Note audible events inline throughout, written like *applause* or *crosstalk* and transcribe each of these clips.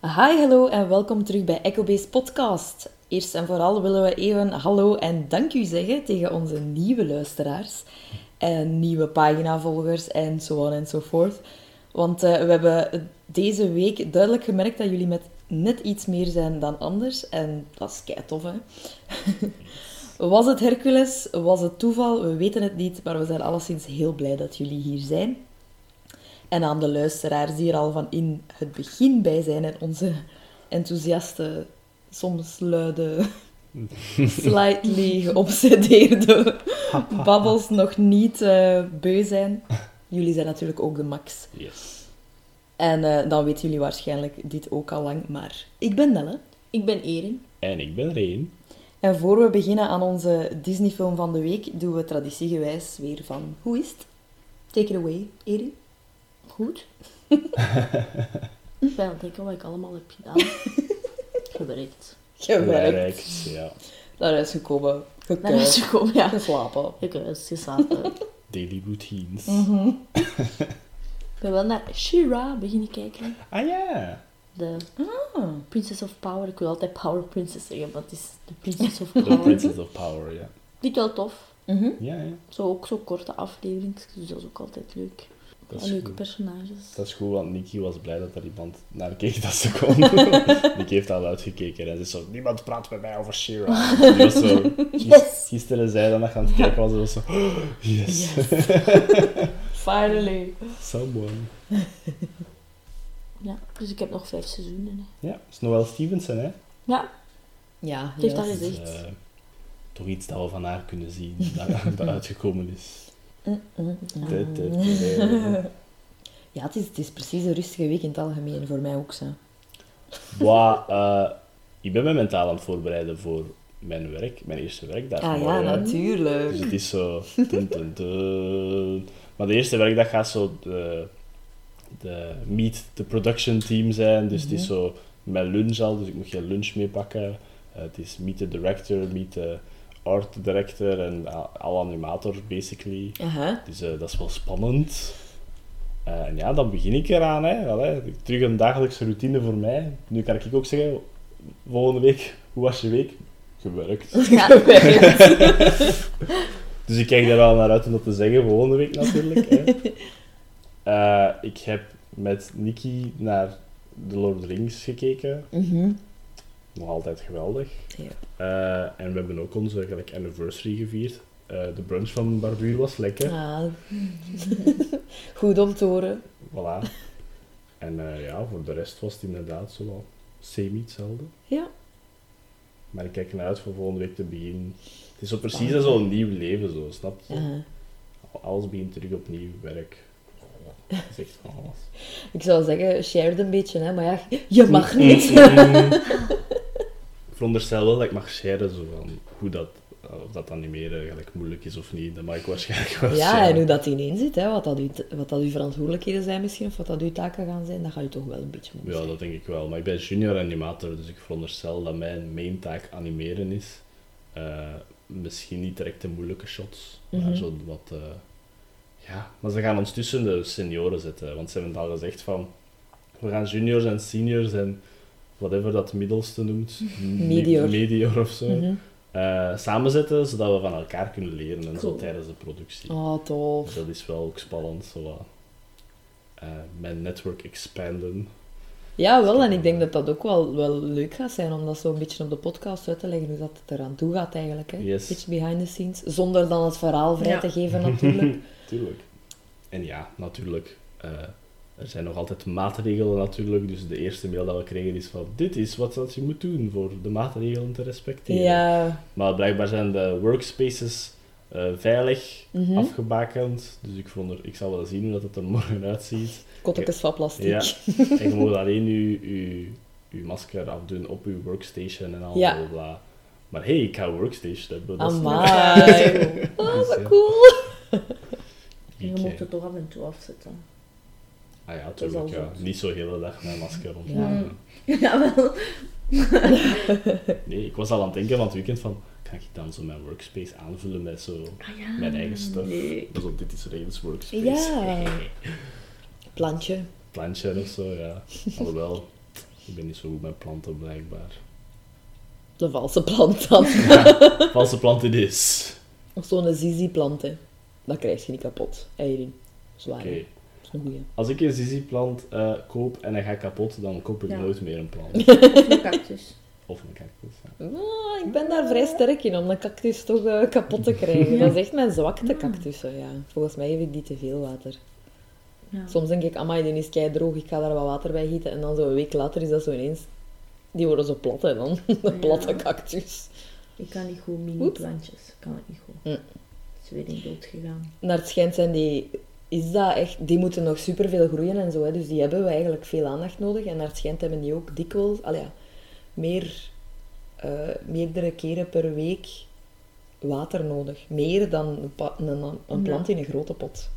Hi, hallo en welkom terug bij EchoBase Podcast. Eerst en vooral willen we even hallo en dank u zeggen tegen onze nieuwe luisteraars en nieuwe paginavolgers en zo on en zo forth. Want eh, we hebben deze week duidelijk gemerkt dat jullie met net iets meer zijn dan anders en dat is kei tof, hè? *laughs* Was het Hercules? Was het toeval? We weten het niet, maar we zijn alleszins heel blij dat jullie hier zijn. En aan de luisteraars die er al van in het begin bij zijn en onze enthousiaste, soms luide, *laughs* slightly geobsedeerde *laughs* babbels nog niet eh, beu zijn. Jullie zijn natuurlijk ook de max. Yes. En eh, dan weten jullie waarschijnlijk dit ook al lang, maar ik ben Nelle. Ik ben Erin. En ik ben Reen. En voor we beginnen aan onze Disney-film van de week, doen we traditiegewijs weer van Hoe is het? Take it away, Erin. Goed. *laughs* ik ben aan het denken wat ik allemaal heb gedaan. *laughs* Gewerkt. Gewerkt. Werkt, ja. Naar huis gekomen. Naar Gekuist. huis gekomen, ja. Geslapen. Gekuist, geslapen. *laughs* Daily routines. Mhm. Ik ben wel naar She-Ra beginnen kijken. Ah ja. De Ah. Princess of Power. Ik wil altijd Power Princess zeggen, maar het is de Princess of The Power. Princess of Power, ja. Dit wel tof. Mhm. Ja, ja. Zo ook zo korte afleveringen, dus dat is ook altijd leuk. Dat En leuke goed. personages. dat is goed, want Nikki was blij dat er iemand naar keek dat ze kon. *laughs* Nikki heeft al uitgekeken en ze is zo, niemand praat met mij over Shira. *laughs* Die was zo, Yes. gisteren zei dat aan het kijken was, en was zo, "Oh, *gasps* yes, *laughs* Finally. someone. Ja, dus ik heb nog vijf seizoenen. Hè. Ja, dat is Noël Stevenson, hè. Ja, Ja, het heeft Dat is, gezegd. eh, toch iets dat we van haar kunnen zien, dat, dat uitgekomen is. *laughs* Ja, het is, het is precies een rustige week in het algemeen, voor mij ook zo. Wat, eh, ik ben me mentaal aan het voorbereiden voor mijn werk, mijn eerste werkdag. Ah ja, morgen. natuurlijk. Dus het is zo... dun, dun, dun. Maar de eerste werkdag gaat zo de, de meet the production team zijn. Dus het is zo mijn lunch al, dus ik moet geen lunch meepakken. Eh, het is meet the director, meet the art director en a- alle animators, basically. Aha. Dus eh, dat is wel spannend. Eh, en ja, dan begin ik eraan. Hè. Allee, terug een dagelijkse routine voor mij. Nu kan ik ook zeggen, volgende week, hoe was je week? Gewerkt. *laughs* *laughs* Dus ik kijk daar wel naar uit om dat te zeggen, volgende week natuurlijk. Hè. *laughs* Eh, ik heb met Nikki naar The Lord of the Rings gekeken. Mhm. Nog altijd geweldig. Ja. Eh, en we hebben ook onze gelijk, anniversary gevierd. Eh, de brunch van Barbuur was lekker. Ah. *laughs* Goed om te horen. Voilà. En eh, ja, voor de rest was het inderdaad zo wel semi hetzelfde. Ja. Maar ik kijk ernaar uit voor volgende week te beginnen. Het is zo precies als zo'n nieuw leven, zo, snap je? Aha. Alles begint terug opnieuw, werk. Dat is echt van alles. Ik zou zeggen, share het een beetje, hè, maar ja, je mag Mm, niet. *laughs* veronderstel wel dat ik mag sharen, zo van hoe dat, of dat animeren gelijk moeilijk is of niet. Dat mag ik waarschijnlijk wel Ja, sharen. en hoe dat ineen zit, hè, wat, dat uw, wat dat uw verantwoordelijkheden zijn misschien, of wat dat uw taken gaan zijn, dat ga je toch wel een beetje moeten Ja, dat denk ik wel. Maar ik ben junior animator, dus ik veronderstel dat mijn main taak animeren is. Eh, misschien niet direct de moeilijke shots, Mhm. maar zo wat... eh, ja, maar ze gaan ons tussen de senioren zetten, want ze hebben het al gezegd van... We gaan juniors en seniors en whatever dat middelste noemt. Medior. Medior of zo. Mhm. eh, samenzetten, zodat we van elkaar kunnen leren en zo tijdens de productie. Oh, tof. Dus dat is wel ook spannend, zo wat, eh, mijn network expanden. Ja, wel, en ik denk dat dat ook wel, wel leuk gaat zijn om dat zo een beetje op de podcast uit te leggen, hoe dat het eraan toe gaat eigenlijk. Hè? Yes. Een beetje behind the scenes, zonder dan het verhaal vrij Ja. te geven natuurlijk. *laughs* Tuurlijk. En ja, natuurlijk. eh, er zijn nog altijd maatregelen natuurlijk. Dus de eerste mail dat we kregen is van... Dit is wat dat je moet doen voor de maatregelen te respecteren. ja, Maar blijkbaar zijn de workspaces eh, veilig Mhm. afgebakend. Dus ik, vond er, ik zal wel zien hoe dat het er morgen uitziet. kottekes van plastic. Ja. *laughs* en je moet alleen je, je, je masker afdoen op je workstation en al Ja. bla, bla. Maar hey, ik ga een workstation hebben. Dat is Amai. *laughs* Oh, Dus wat ja. cool. Je eh, moet het toch af en toe afzetten. Ah ja, tuurlijk. Ja. Niet zo de hele dag mijn masker rond. Ja. *laughs* Ja, wel. Nee, ik was al aan het denken van het weekend van, kan ik dan zo mijn workspace aanvullen met zo Ah ja. mijn eigen stuff? Nee. Dus op dit is Ravens workspace. Ja. *laughs* Plantje. Plantje of zo, ja. Alhoewel, Ik ben niet zo goed met planten, blijkbaar. De valse plant dan. *laughs* Valse plant het is. of zo'n zizi-plant, hè. Dat krijg je niet kapot. Eieren. Zwaar. Oké. Hè. Dat is een goeie. Als ik een zizi-plant eh, koop en hij gaat kapot, dan koop ik Ja. nooit meer een plant. *laughs* Of een cactus. Of een cactus. ja. Ah, ik ben daar vrij sterk in om de cactus toch eh, kapot te krijgen. Dat is echt mijn zwakte cactussen, ja. Volgens mij heeft die te veel water. Ja. Soms denk ik, amai, die is kei droog, ik ga daar wat water bij gieten. En dan zo een week later is dat zo ineens... Die worden zo plat, hè, dan. *laughs* Een platte cactus. Ik kan niet goed mini Oeps. plantjes. Kan ik niet goed. Hm. Het is weer in dood gegaan. Naar het schijnt zijn die... Is dat echt... Die moeten nog superveel groeien en zo, hè. Dus die hebben we eigenlijk veel aandacht nodig. En naar het schijnt hebben die ook dikwijls... Allee, ja, meer... eh, meerdere keren per week water nodig. Meer dan een, pa- een, een plant in een grote pot.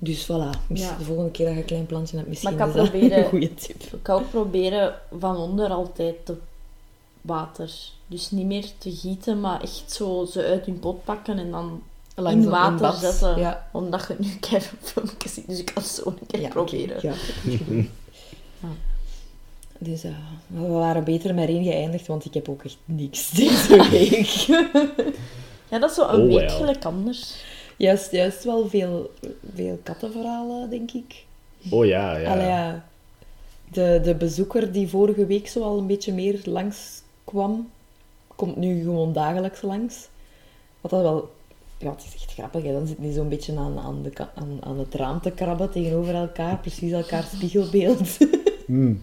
Dus voilà. Ja. De volgende keer dat je een klein plantje hebt, misschien Maar ik is dat *laughs* proberen- een goede tip. Ik ga ook proberen van onder altijd te water. Dus niet meer te gieten, maar echt zo ze uit hun pot pakken en dan Langs in een- water bad. zetten. Ja. Omdat je nu keihard filmpjes ziet, dus ik kan het zo een keer Ja, proberen. *laughs* Ja. Dus eh, we waren beter met één geëindigd, want ik heb ook echt niks *laughs* deze week. *laughs* Ja, dat is zo een Oh, week gelijk anders. juist, juist wel veel, veel kattenverhalen, denk ik. Oh ja, ja. Allee, ja. De, de bezoeker die vorige week zo al een beetje meer langs kwam, komt nu gewoon dagelijks langs. Wat dat wel... Ja, het is echt grappig. Hè? Dan zit hij zo'n beetje aan, aan, de, aan, aan het raam te krabben tegenover elkaar. Precies elkaar spiegelbeeld. *laughs* Hmm.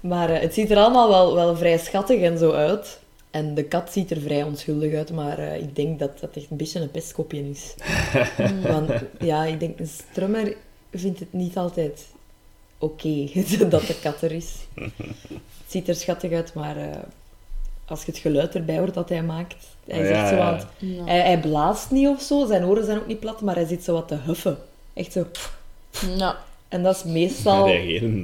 Maar eh, het ziet er allemaal wel, wel vrij schattig en zo uit. En de kat ziet er vrij onschuldig uit, maar eh, ik denk dat dat echt een beetje een pestkopje is. *laughs* Want ja, ik denk, een strummer vindt het niet altijd oké *laughs* dat de kat er is. Het ziet er schattig uit, maar eh, als je het geluid erbij hoort dat hij maakt, hij Ja, echt zo Ja. Hij, hij blaast niet of zo, zijn oren zijn ook niet plat, maar hij zit zo wat te huffen. Echt zo. Ja. En dat is meestal...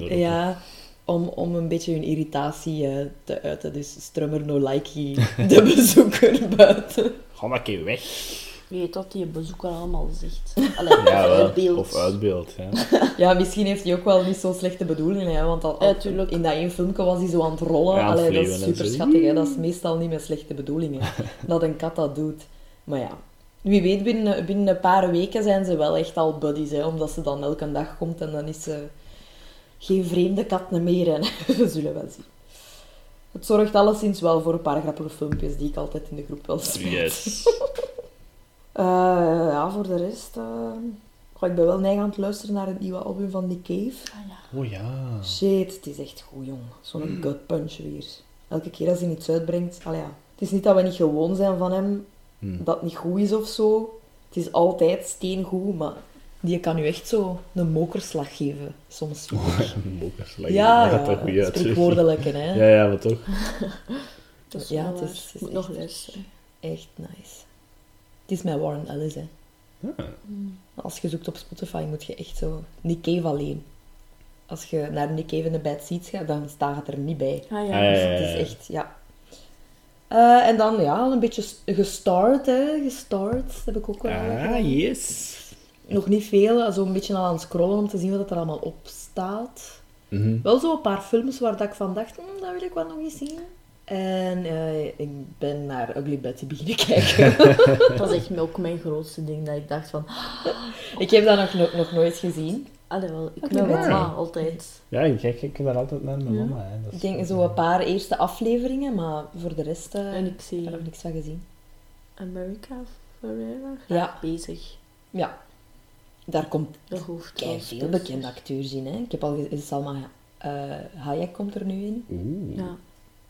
Ja, om, om een beetje hun irritatie eh, te uiten. Dus strummer no likey, de *laughs* bezoeker buiten. Ga maar een keer weg. Je weet wat die bezoeker allemaal zegt. *laughs* Allee, Ja, wel. uitbeeld. Of uitbeeld. Ja. *laughs* Ja, misschien heeft hij ook wel niet zo slechte bedoelingen, hè, want al, al- Ja, tuurlijk. in dat één filmpje was hij zo aan het rollen. Ja, Allee, dat is super schattig, hè. dat is meestal niet met slechte bedoelingen. *laughs* dat een kat dat doet. Maar ja, wie weet, binnen, binnen een paar weken zijn ze wel echt al buddies, hè, omdat ze dan elke dag komt en dan is ze geen vreemde kat meer. En we zullen wel zien. Het zorgt alleszins wel voor een paar grappige filmpjes die ik altijd in de groep wel speel. Yes. Eh, ja, voor de rest... eh, goh, ik ben wel neig aan het luisteren naar het nieuwe album van Nick Cave. Ah, ja. Oh ja. Shit, het is echt goed, jong. Zo'n gut punch weer. Elke keer als hij iets uitbrengt... Allee, ja. Het is niet dat we niet gewoon zijn van hem, Hm. dat het niet goed is of zo. Het is altijd steengoed, maar die kan u echt zo een mokerslag geven, soms. *laughs* Mokerslag. Ja, dat ja, spreekwoordelijke, hè. *laughs* Ja, ja, maar toch. *laughs* Dat is Ja, het is- het is Ik moet echt- nog luisteren. Echt nice. Het is met Warren Ellis, hè. Als je zoekt op Spotify, moet je echt zo... Nick Cave alleen. Als je naar Nick Cave in de Bad Seats gaat, dan staat het er niet bij. Ah ja. Dus het is echt, ja. Eh, en dan, ja, een beetje st- gestart, hè. Gestart, dat heb ik ook wel. Ah, yes. Nog niet veel, zo een beetje al aan het scrollen om te zien wat er allemaal op staat. Mhm. Wel zo een paar films waar dat ik van dacht, hm, dat wil ik wel nog eens zien. En eh, ik ben naar Ugly Betty beginnen *laughs* kijken. Dat was echt ook mijn grootste ding, dat ik dacht van... *gasps* ik heb dat nog, nog, nog nooit gezien. Allee, wel, ik ben Betty. mama altijd. Ja, ik kijk, daar altijd naar mijn Ja. mama. Hè. Dat Ik denk zo een paar eerste afleveringen, maar voor de rest eh, En heb ik zie ik er nog niks van gezien. America Forever Ja. bezig. Ja, daar komt kei veel bekende acteurs in. Hè. Ik heb al gezien, Salma eh, Hayek komt er nu in. Oeh. Ja,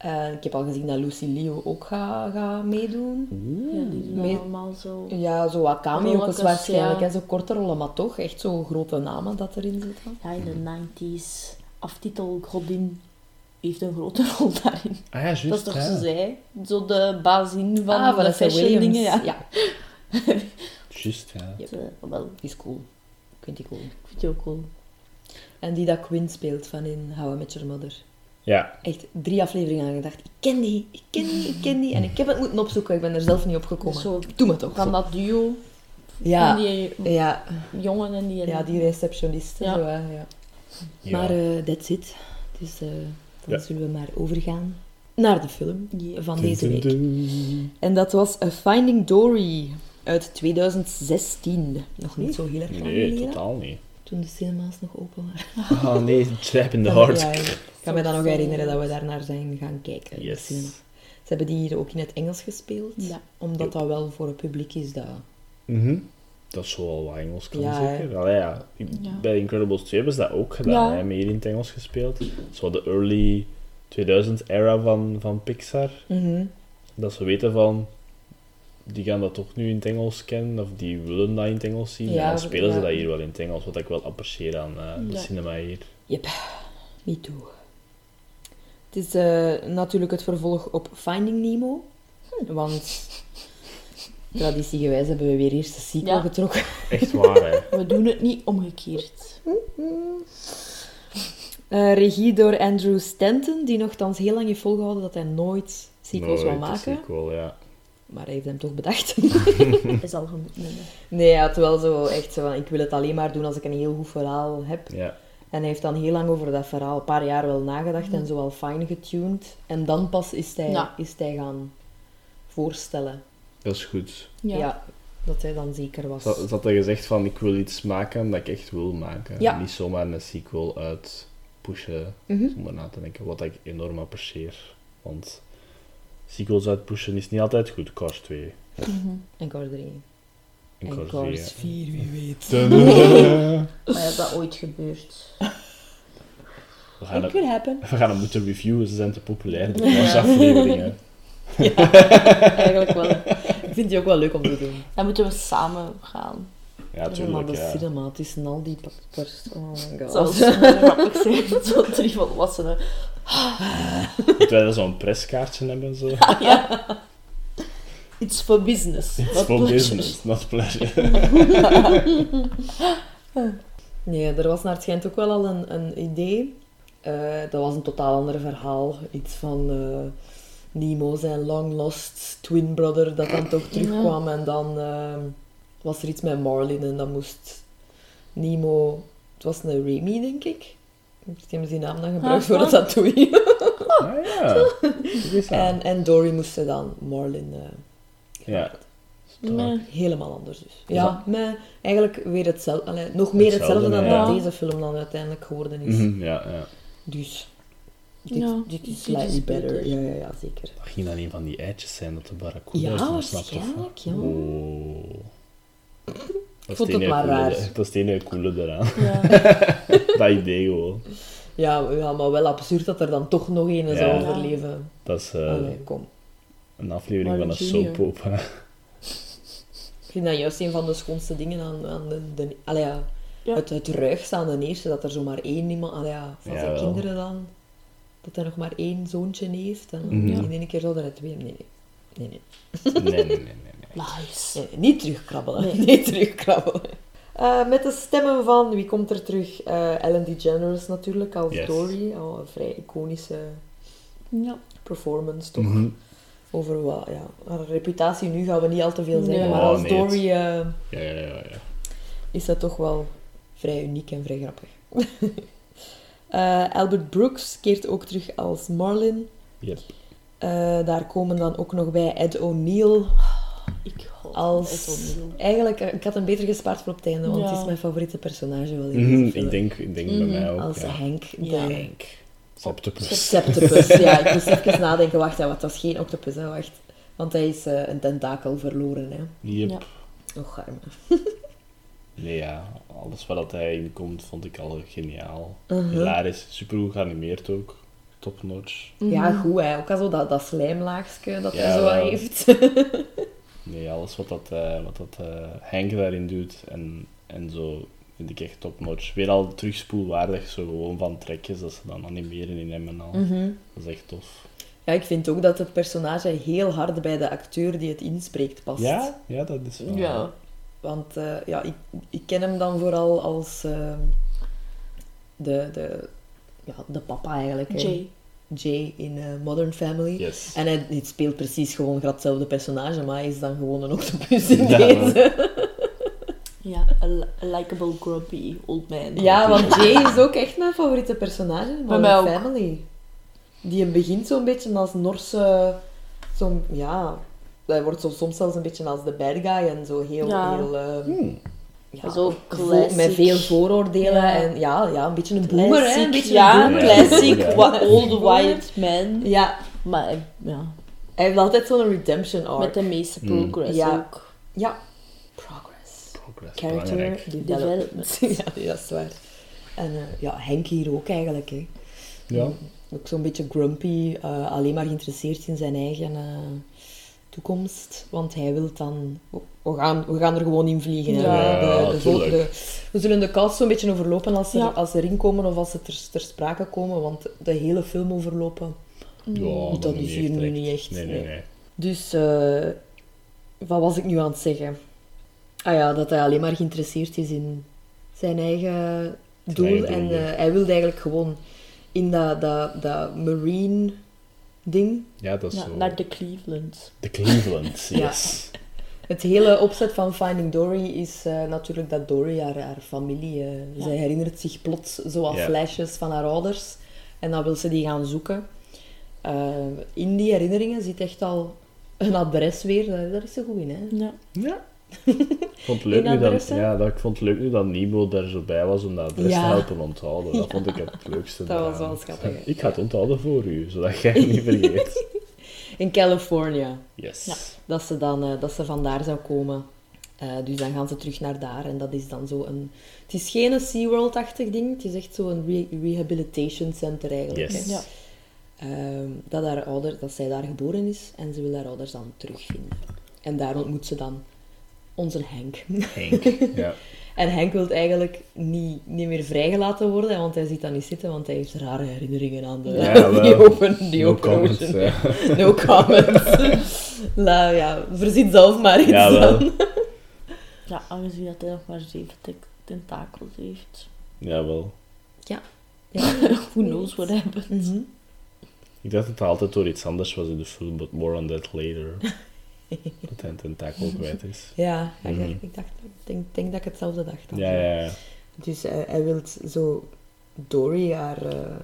Eh, ik heb al gezien dat Lucy Liu ook gaat ga meedoen. Oeh. ja die doen Mee- allemaal zo. Ja, zo wat cameo's waarschijnlijk. ja. hè. Zo korte rollen, maar toch echt zo grote namen dat erin zitten. Ja, in de 90s. Aftitel Godin heeft een grote *laughs* rol daarin. Ah ja, juist. dat is toch ja. ze zij? Zo de bazin van ah, de fashion Williams. dingen. Ja. ja, *laughs* Juist, ja. Yep. Wel, die is cool. Ik vind die cool. ik vind die ook cool. En die dat Quinn speelt van in How I Met Your Mother. Ja. Echt drie afleveringen aan gedacht. Ik ken die, ik ken die, ik ken die. En ik heb het moeten opzoeken. Ik ben er zelf niet op gekomen. Zo Doe me toch. van dat duo. Ja, Van die ja, jongen en die... ja, die receptionisten. Ja. Zo, hè, ja. ja. Maar eh that's it. Het Dus eh, dan Ja. zullen we maar overgaan naar de film van deze week. En dat was A Finding Dory uit 2016. Nog niet zo heel erg lang Nee, totaal niet. Toen de cinema's nog open waren. Oh nee, *laughs* trap in the heart. ja, ik kan me dan nog herinneren dat we daarnaar zijn gaan kijken Yes. cinema. Ze hebben die hier ook in het Engels gespeeld. Ja. Omdat dat wel voor het publiek is dat... Mhm. Dat is al wat Engels kan Ja, zeker. Allee, ja. Ja. Bij Incredibles 2 hebben ze dat ook gedaan, Ja. hè, meer in het Engels gespeeld. Zo de early 2000 era van, van Pixar. Mhm. Dat ze weten van, die gaan dat toch nu in het Engels kennen, of die willen dat in het Engels zien. Ja, en dan spelen ja. ze dat hier wel in het Engels, wat ik wel apprecieer aan eh, de Ja. cinema hier. Me too. Het is eh, natuurlijk het vervolg op Finding Nemo. Want traditiegewijs hebben we weer eerst de sequel Ja. getrokken. Echt waar, hè. *laughs* We doen het niet omgekeerd. Eh, regie door Andrew Stanton, die nogthans heel lang heeft volgehouden dat hij nooit sequels wil Nooit een maken. Sequel, ja. Maar hij heeft hem toch bedacht. *laughs* Is al nemen. nee, hij had wel zo echt zo van, ik wil het alleen maar doen als ik een heel goed verhaal heb. Ja, En hij heeft dan heel lang over dat verhaal, een paar jaar wel nagedacht en zo wel fine getuned. En dan pas is hij, Ja. is hij gaan voorstellen. dat is goed. Ja. Ja. dat hij dan zeker was. Had er gezegd van, ik wil iets maken dat ik echt wil maken. Ja. Niet zomaar een sequel uit pushen Mhm. zonder na te denken, wat ik enorm apprecieer. Want sequels uitpushen is niet altijd goed. Cars 2 Mhm. En Cars 3. en En Cars 3. Cars 4, wie weet. *laughs* Maar ja, dat ooit gebeurt. We gaan, It we gaan hem moeten reviewen, ze zijn te populair, de Cars afleveringen. *laughs* Eigenlijk wel. Ik vind die ook wel leuk om te doen. Dan moeten we samen gaan. Ja, maar tuurlijk, de ja. cinematische en al die pappers. Oh my god. Zou zo grappig zijn. Zo drie volwassenen. *gasps* Moeten wij dan zo'n preskaartje hebben? Zo? *laughs* It's for business. It's not for pleasure. business, not pleasure. *laughs* Nee, er was naar het schijnt ook wel al een, een idee. Eh, dat was een totaal ander verhaal. Iets van eh, Nemo, zijn long lost twin brother, dat dan toch terugkwam. En dan eh, was er iets met Marlin en dan moest Nemo... Het was een Remy, denk ik. Hebben ze die naam dan gebruikt Ah, voor *laughs* ah. dat tattoo. Ah ja, is aan. en, en Dory moest dan Marlin... eh, Ja. Nee. Helemaal anders dus. Ja, maar eigenlijk weer hetzelfde. allee, nog meer hetzelfde, Hetzelfde, dan ja. dat deze film dan uiteindelijk geworden is. Mhm, ja, ja. Dus dit, Ja, dit is slightly is better. beter. Ja, ja, ja, zeker. Dat ging dan een van die eitjes zijn dat de barracuda Ja, is ontsnapt, of waarschijnlijk, ja. Oh. Dat is vond het maar coole raar. Dat is het enige coole eraan. Ja. *laughs* dat idee gewoon. Ja, ja, maar wel absurd dat er dan toch nog een Ja. zou overleven. Dat is eh, Allee, kom. een aflevering Maar van een Junior. soap opera. Ik vind dat juist een van de schoonste dingen aan, aan de, de, allee, ja, Ja. het, het ruigste aan de eerste, dat er zomaar één iemand, allee, ja, van zijn kinderen dan, dat hij nog maar één zoontje heeft. En Mhm. in één keer zouden er twee... Nee, nee. Nee, nee. Nee, nee, nee, nee. Nee. Lies. Nee, niet terugkrabbelen. Nee. *laughs* Terugkrabbelen. Eh, met de stemmen van, wie komt er terug? Eh, Ellen DeGeneres natuurlijk, als Yes. Dory. Oh, een vrij iconische Ja. performance, toch? Mhm. Over wat, ja, haar reputatie nu gaan we niet al te veel zeggen, Nee. maar Oh, als nee, Dory eh, Ja, ja, ja, ja. is dat toch wel vrij uniek en vrij grappig. *laughs* Eh, Albert Brooks keert ook terug als Marlin. Yep. Eh, daar komen dan ook nog bij Ed O'Neill Ik hou als... Eigenlijk, eh, ik had hem beter gespaard voor op het einde, want Ja. het is mijn favoriete personage wel in Mhm, ik denk, ik denk Mhm, bij mij ook. Als ja. Henk, de Ja. Henk. Septopus. septopus. ja, ik moest *laughs* even nadenken. Wacht, hè, dat is geen octopus, hè, wacht. Want hij is eh, een tentakel verloren, hè. Yep. Ja. Och, arme. *laughs* Nee, ja. Alles wat dat hij in komt, vond ik al geniaal. Mhm. Hilarisch. Super goed geanimeerd ook. Top notch. Ja, goed, hè. Ook al zo dat, dat slijmlaagje dat Ja, hij zo wel. heeft. *laughs* Nee, alles wat dat, eh, wat dat eh, Henk daarin doet en, en zo vind ik echt top notch. Weer al terugspoelwaardig, zo gewoon van trekjes dat ze dan animeren in hem en al. Mhm. Dat is echt tof. Ja, ik vind ook dat het personage heel hard bij de acteur die het inspreekt past. Ja, ja, dat is wel. Ja. Want eh, ja, ik, ik ken hem dan vooral als de, de, ja, de papa eigenlijk. hè. Jay. In eh, Modern Family. Yes. En hij, hij speelt precies gewoon grad hetzelfde personage, maar hij is dan gewoon een octopus in Ja, deze. Ja, a, li- a likable grumpy old man. Ja, want Jay is ook echt mijn favoriete personage in Bij Modern. Family. Die begint zo'n beetje als Norse... Zo'n, ja... Hij wordt zo soms zelfs een beetje als de bad guy en zo heel... Ja. heel eh, Hmm. Ja, Zo classic. met veel vooroordelen Ja. en ja, ja, een beetje een boomer, hè? Een Classic, beetje ja, een boomer. classic old white man. Ja, Maar eh, ja, hij heeft altijd zo'n redemption arc. met de meeste Mm. progress Ja. ook. Ja. Progress. Progress, Character belangrijk. development. *laughs* Ja, dat is waar. En eh, ja, Henk hier ook eigenlijk, hè. Ja. Ook zo'n beetje grumpy, eh, alleen maar geïnteresseerd in zijn eigen eh, toekomst. Want hij wil dan... We gaan, we gaan er gewoon in vliegen. Ja, de, de, de- we zullen de cast zo'n beetje overlopen als ze, Ja. als ze erin komen of als ze ter, ter sprake komen. Want de hele film overlopen... Ja, dat dan is hier nu niet echt, Nee, nee, nee. nee. Dus, eh, wat was ik nu aan het zeggen? Ah ja, dat hij alleen maar geïnteresseerd is in zijn eigen doel. eigen en eh, hij wilde eigenlijk gewoon in dat, dat, dat marine ding. Ja, dat is Ja, zo. naar de Cleveland. De Cleveland, *laughs* Ja. Het hele opzet van Finding Dory is eh, natuurlijk dat Dory, haar, haar familie, eh, Ja. zij herinnert zich plots zoals Ja. flashes van haar ouders. En dan wil ze die gaan zoeken. Eh, in die herinneringen zit echt al een adres weer. Daar, daar is ze goed in, hè? Ja. Ja. *laughs* Ik vond het leuk nu dat, ja, dat, ik vond het leuk nu dat Nemo daar zo bij was om dat adres Ja. te helpen onthouden. Dat vond ik het *laughs* leukste Dat was wel schattig? Ik ga het onthouden voor u, zodat jij het niet *laughs* vergeet. In California. Yes. Ja. Dat ze, dan, eh, dat ze vandaar zou komen. Eh, dus dan gaan ze terug naar daar. En dat is dan zo een... Het is geen SeaWorld-achtig ding. Het is echt zo een re- rehabilitation center eigenlijk. Yes. Ja. Ehm, dat, haar ouder, dat zij daar geboren is. En ze wil haar ouders dan terugvinden. En daar ontmoet ze dan onze Henk. Henk. Ja. *laughs* En Henk wil eigenlijk niet, niet meer vrijgelaten worden, want hij ziet dat niet zitten, want hij heeft rare herinneringen aan de Ja, *laughs* die open, die No open comments, ocean. ja. *laughs* No comments. *laughs* La, ja, verzin zelf maar iets Ja, wel. dan. ja, aangezien dat hij nog maar zeven te- tentakels heeft. Jawel. Ja. Who knows what happened. Mhm. Ik dacht dat het altijd door iets anders was in de film, but more on that later. *laughs* dat hij een tentakel kwijt is. Ja, ja, Mhm. ik dacht, ik denk, denk dat ik hetzelfde dacht. Ja, ja, ja. Dus eh, hij wil zo Dory haar eh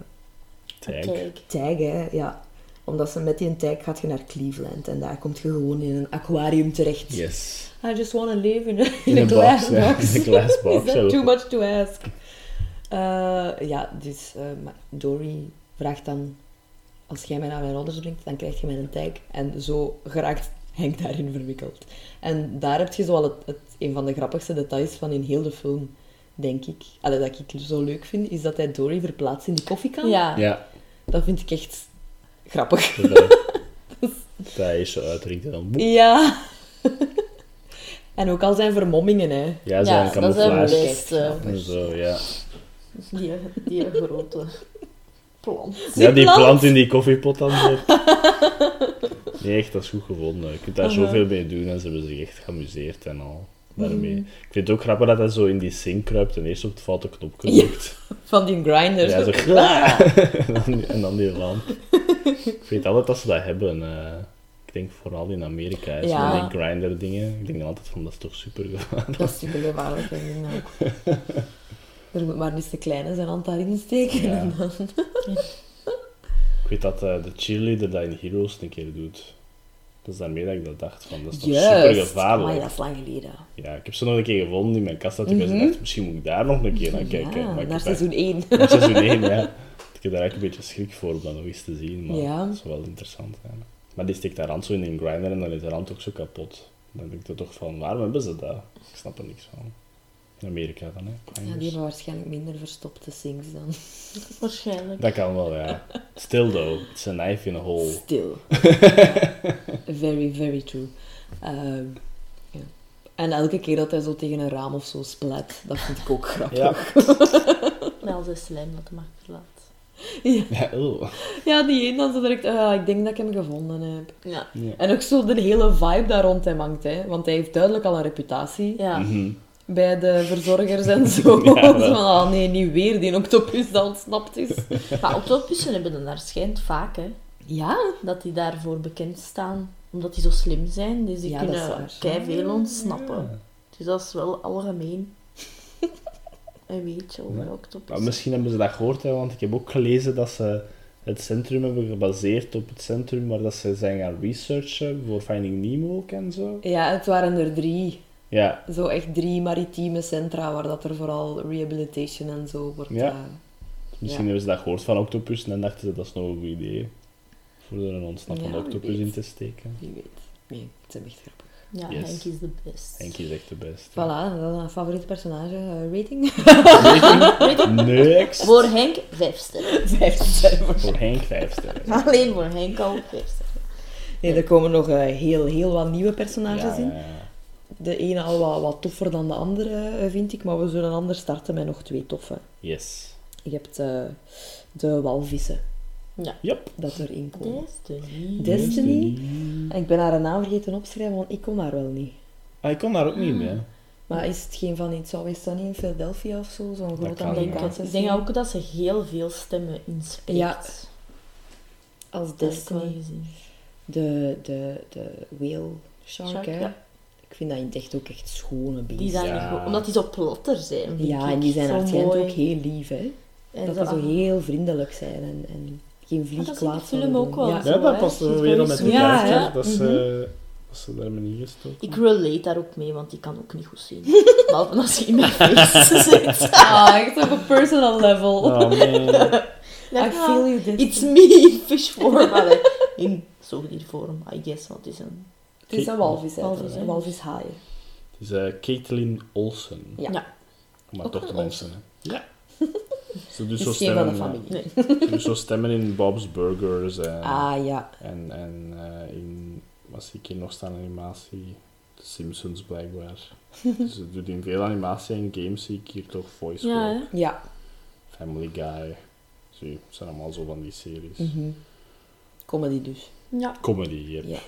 Tag. Tag. tag, hè, ja. Omdat ze met die tag gaat je naar Cleveland en daar komt je gewoon in een aquarium terecht. Yes. I just want to live in a, in In a een glass box, ja. box. In een glass *laughs* box, Is that too much to ask? Eh, ja, dus eh, maar Dory vraagt dan... Als jij mij naar mijn ouders brengt, dan krijg je mijn tag. En zo geraakt Henk daarin verwikkeld. En daar heb je zo al het, het, een van de grappigste details van in heel de film, denk ik. Allee, dat ik zo leuk vind, is dat hij Dory verplaatst in die koffiekan. Ja. Ja. Dat vind ik echt grappig. Dat is zo uitdrinkt en dan boep. Ja. *laughs* en ook al zijn vermommingen, hè. Ja, zijn Ja, dat is een camouflage. beste. En zo, ja. Die, die grote plant. Ja, die plant. plant in die koffiepot dan. *laughs* Nee, echt, dat is goed gevonden. Je kunt daar zoveel mee doen en ze hebben zich echt geamuseerd en al. Daarmee. Mhm. Ik vind het ook grappig dat hij zo in die sink kruipt en eerst op het foute knopje Ja. drukt. *laughs* Van die grinder. Ja, zo en, dan, *laughs* en dan die lamp. Ik weet altijd dat ze dat hebben. eh, ik denk vooral in Amerika, Ja. met die grinder dingen. Ik denk altijd van, dat is toch super gevaarlijk. Dat is super gevaarlijk. nou. *laughs* Er moet maar eens de kleine zijn hand daarin steken. Ja. En dan... Ik weet dat eh, de cheerleader dat in Heroes een keer doet. Dat is daarmee dat ik dat dacht van, dat is toch super gevaarlijk. Amai, dat is lang geleden. Ja, ik heb ze nog een keer gevonden in mijn kast dat ik mm dacht, misschien moet ik daar nog een keer naar kijken. Ja, maar naar seizoen 1. naar seizoen 1, ja. Ik heb daar eigenlijk een beetje schrik voor om dat nog eens te zien, maar Ja. dat is wel interessant. zijn. Maar die steekt haar hand zo in een grinder en dan is haar hand ook zo kapot. Dan denk ik toch van, waarom hebben ze dat? Ik snap er niks van. In Amerika dan, hè. Ja, die hebben waarschijnlijk minder verstopte sinks dan. *laughs* Waarschijnlijk. Dat kan wel, ja. Still though, it's a knife in a hole. Still. *laughs* very, very true. Ehm, ja. En elke keer dat hij zo tegen een raam of zo splat, dat vind ik ook grappig. *laughs* Ja. Met al zijn slijm dat hem achterlaat. Ja, oh. Ja, die een dan zo direct, ah, ik denk dat ik hem gevonden heb. Ja. Ja. En ook zo de hele vibe daar rond hem hangt, hè. Want hij heeft duidelijk al een reputatie Ja. Mhm. Bij de verzorgers en *laughs* zo. Ja, ah nee, niet weer die octopus dat ontsnapt is. *laughs* Maar octopussen hebben het naar schijnt vaak, hè. Ja? Dat die daarvoor bekend staan. Omdat die zo slim zijn. Dus die Ja, kunnen kei veel ontsnappen. Ja. Dus dat is wel algemeen. *laughs* Een beetje over Ja. octopus. Maar misschien hebben ze dat gehoord, hè, want ik heb ook gelezen dat ze het centrum hebben gebaseerd op het centrum waar dat ze zijn gaan researchen voor Finding Nemo ook en zo. Ja, het waren er drie. Ja, Zo echt drie maritieme centra waar dat er vooral rehabilitation en zo wordt... Ja. eh, misschien Ja. hebben ze dat gehoord van octopussen en dachten ze dat is nog een goed idee. Voor er een ontsnappende Ja, octopus weet. in te steken. wie weet. Nee, het is echt grappig. Ja, Yes. Henk is de best. Henk is echt de beste. Voilà, dat is een favoriete personage. eh, rating? *laughs* Next! Voor Henk, vijf sterren. Vijf sterren. Voor Henk vijf sterren. Alleen voor Henk al vijf sterren. Nee, er komen nog eh, heel, heel wat nieuwe personages Ja, in. De ene al wat, wat toffer dan de andere, eh, vind ik. Maar we zullen anders starten met nog twee toffe. Yes. Je hebt eh, de walvissen Ja. Yep. dat erin komen. Destiny. Destiny. En ik ben haar naam vergeten opschrijven, want ik kon daar wel niet. Ah, ik kon daar ook niet mee. Maar is het geen van iets, zou is dat niet in Philadelphia of zo? Zo'n groot kan Ik denk, Amerikaanse ik denk ook dat ze heel veel stemmen inspreekt. Ja. Als Destiny. De, de, de whale shark, Shark, hè? ja. Ik vind dat in het echt ook echt schone beesten. Die zijn Ja. goed- omdat die zo platter zijn. vind Ja, ik. en die zijn waarschijnlijk mooi. ook heel lief, hè? En dat zo- die zo heel vriendelijk zijn en, en geen vlieg Ah, is de kwaad zouden ook doen. wel Ja. zo. Ja, dat past is weer wel met de zo. Ja, dat, ze, dat ze daarmee ingestoken. Ik relate daar ook mee, want die kan ook niet goed zien. *laughs* Behalve als je in mijn face *laughs* zit. Ah, echt op een personal level. Oh man. I feel you, Destiny. It's me in fish form. In zoogdiervorm, I guess. Want het is een... Het is een walvis, hè? Walvis, hè? Een walvishaai. Het is eh Caitlin Olsen. Ja. Ja. Maar Ook toch de mensen. hè. Ja. *laughs* Ze doet zo is geen van de stemmen, familie. Nee. Ze doet zo stemmen in Bob's Burgers en, Ah, ja. en, en eh, in, wat zie ik hier nog staan, animatie? The Simpsons blijkbaar. Dus *laughs* ze doet in veel animatie en games zie ik hier toch voice Ja, work. Ja. Family Guy. Zie, het zijn allemaal zo van die series. Mhm. Comedy dus. Ja. Comedy, yep. Ja.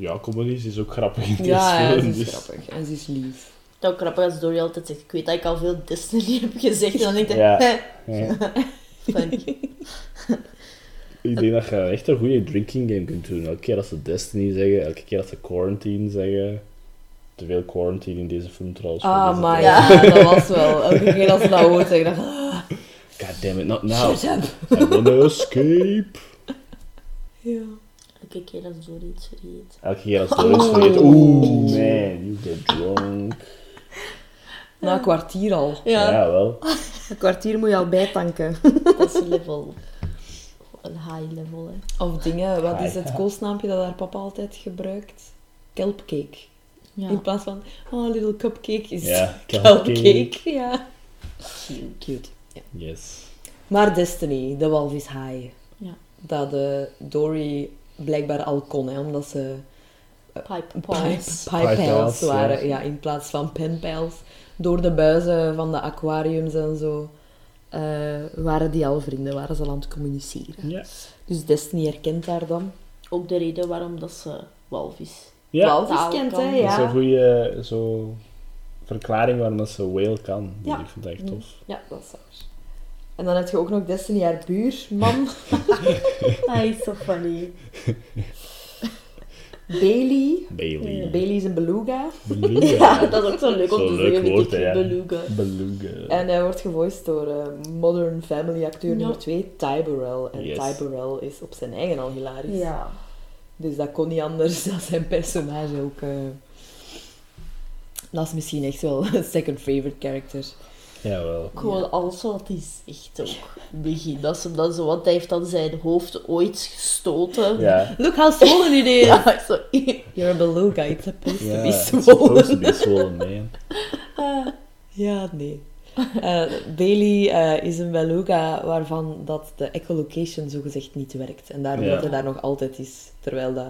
Ja, comedy is ook grappig in deze Ja, ja, film. ze is dus- grappig. En ze is lief. Het is ook grappig als Dory altijd zegt, ik weet dat ik al veel Destiny heb gezegd. En dan denk je, Ja. Ja. *laughs* Ik denk dat je echt een goede drinking game kunt doen. Elke keer als ze Destiny zeggen, elke keer als ze Quarantine zeggen. Te veel Quarantine in deze film trouwens. Ah, maar ja, dat was wel. Elke keer als ze dat hoort, zeg ik ah, *laughs* God damn it, not now. Shut up. I wanna escape. Ja. Elke keer als Dory iets vergeet. Elke keer als ze iets vergeet. Oeh, man, you get drunk. Na een kwartier al. Ja, wel. Een kwartier moet je al bijtanken. *laughs* Dat is level. Een high level, hè. Of dingen, wat is het koosnaampje dat haar papa altijd gebruikt? Kelpcake. Ja. In plaats van, oh, little cupcake is Ja, *laughs* kelpcake. kelpcake. Ja. Cute. Ja. Yes. Maar Destiny, de walvishaai. Ja. Dat de Dory blijkbaar al kon, hè, omdat ze Pipe pipe, pals. pipe pals, waren. ja. Ja. in plaats van penpals. Door de buizen van de aquariums en zo eh, waren die al vrienden, waren ze al aan het communiceren. Ja. Dus Destiny herkent haar dan. Ook de reden waarom dat ze walvis. Ja, Walvis kent, hè, dat is een ja. goede zo, verklaring waarom dat ze whale kan. Ja. Ik vind dat echt tof. Ja, dat is waar. En dan heb je ook nog Destiny, haar buurman, *laughs* Hij is zo funny. Bailey. Bailey. Bailey is een beluga. Beluga. *laughs* Ja, dat is ook zo leuk om te leuk zeggen. woord, met hè, die ja. beluga. Beluga. En hij wordt gevoiced door eh, Modern Family acteur Ja. nummer 2, Ty Burrell. En Yes. Ty Burrell is op zijn eigen al hilarisch. Ja. Dus dat kon niet anders *laughs* dan zijn personage ook. eh, Dat is misschien echt wel een second favorite character. Jawel. Gewoon alles wat hij zegt ook. Begin. Dat is omdat zo, want hij heeft dan zijn hoofd ooit gestoten. Ja. Look how swollen it is! *laughs* Ja, zo. You're a beluga, it's supposed to be it's swollen. supposed to be swollen, man. *laughs* Ja, nee. Eh, Bailey eh, is een beluga waarvan dat de echolocation zogezegd niet werkt. En daarom Ja. dat hij daar nog altijd is. Terwijl dat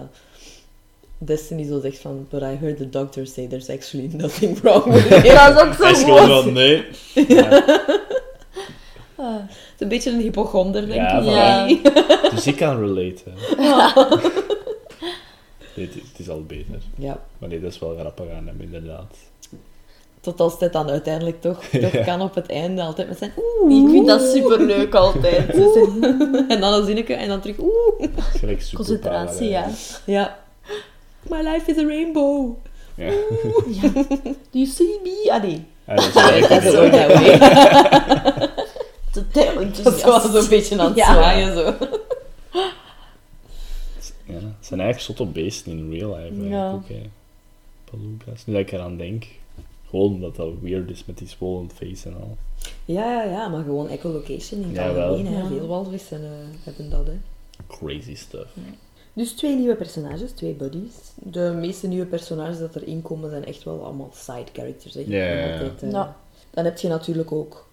Destiny zo zegt van... But I heard the doctor say there's actually nothing wrong with it. Dat is ook zo Hij is gewoon van, nee. Ja. Ah. Het is een beetje een hypochonder, denk Ja, ik. Ja. *laughs* Dus ik kan relaten. Nee, het, het is al beter. Ja. Maar nee, dat is wel grappig aan hem, inderdaad. Tot als het dan uiteindelijk toch, *laughs* toch kan op het einde altijd met zijn oeh. Ik vind dat superleuk altijd. *laughs* Ze zijn- En dan een zinnetje en dan terug oeh. Het is gelijk superpower, Concentratie, hè. ja. Ja. My life is a rainbow. Ja. Do you see me? Ah nee. Ja, dat is *laughs* wel wel- ook dat way. *laughs* Totaal Dat wel zo'n beetje aan het Ja. zwaaien, zo. Ja, het zijn eigenlijk zotte beesten in real life. eigenlijk Ja. Ook, hè. Nu dat ik eraan denk. Gewoon omdat dat weird is met die swollen face en al. Ja, ja, ja, maar gewoon echolocation in het Ja, wel. algemeen. Ja. Veel walvissen eh, hebben dat, hè. Crazy stuff. Dus twee nieuwe personages, twee buddies. De meeste nieuwe personages dat erin komen zijn echt wel allemaal side characters. Hè. Altijd, eh, Ja. Dan heb je natuurlijk ook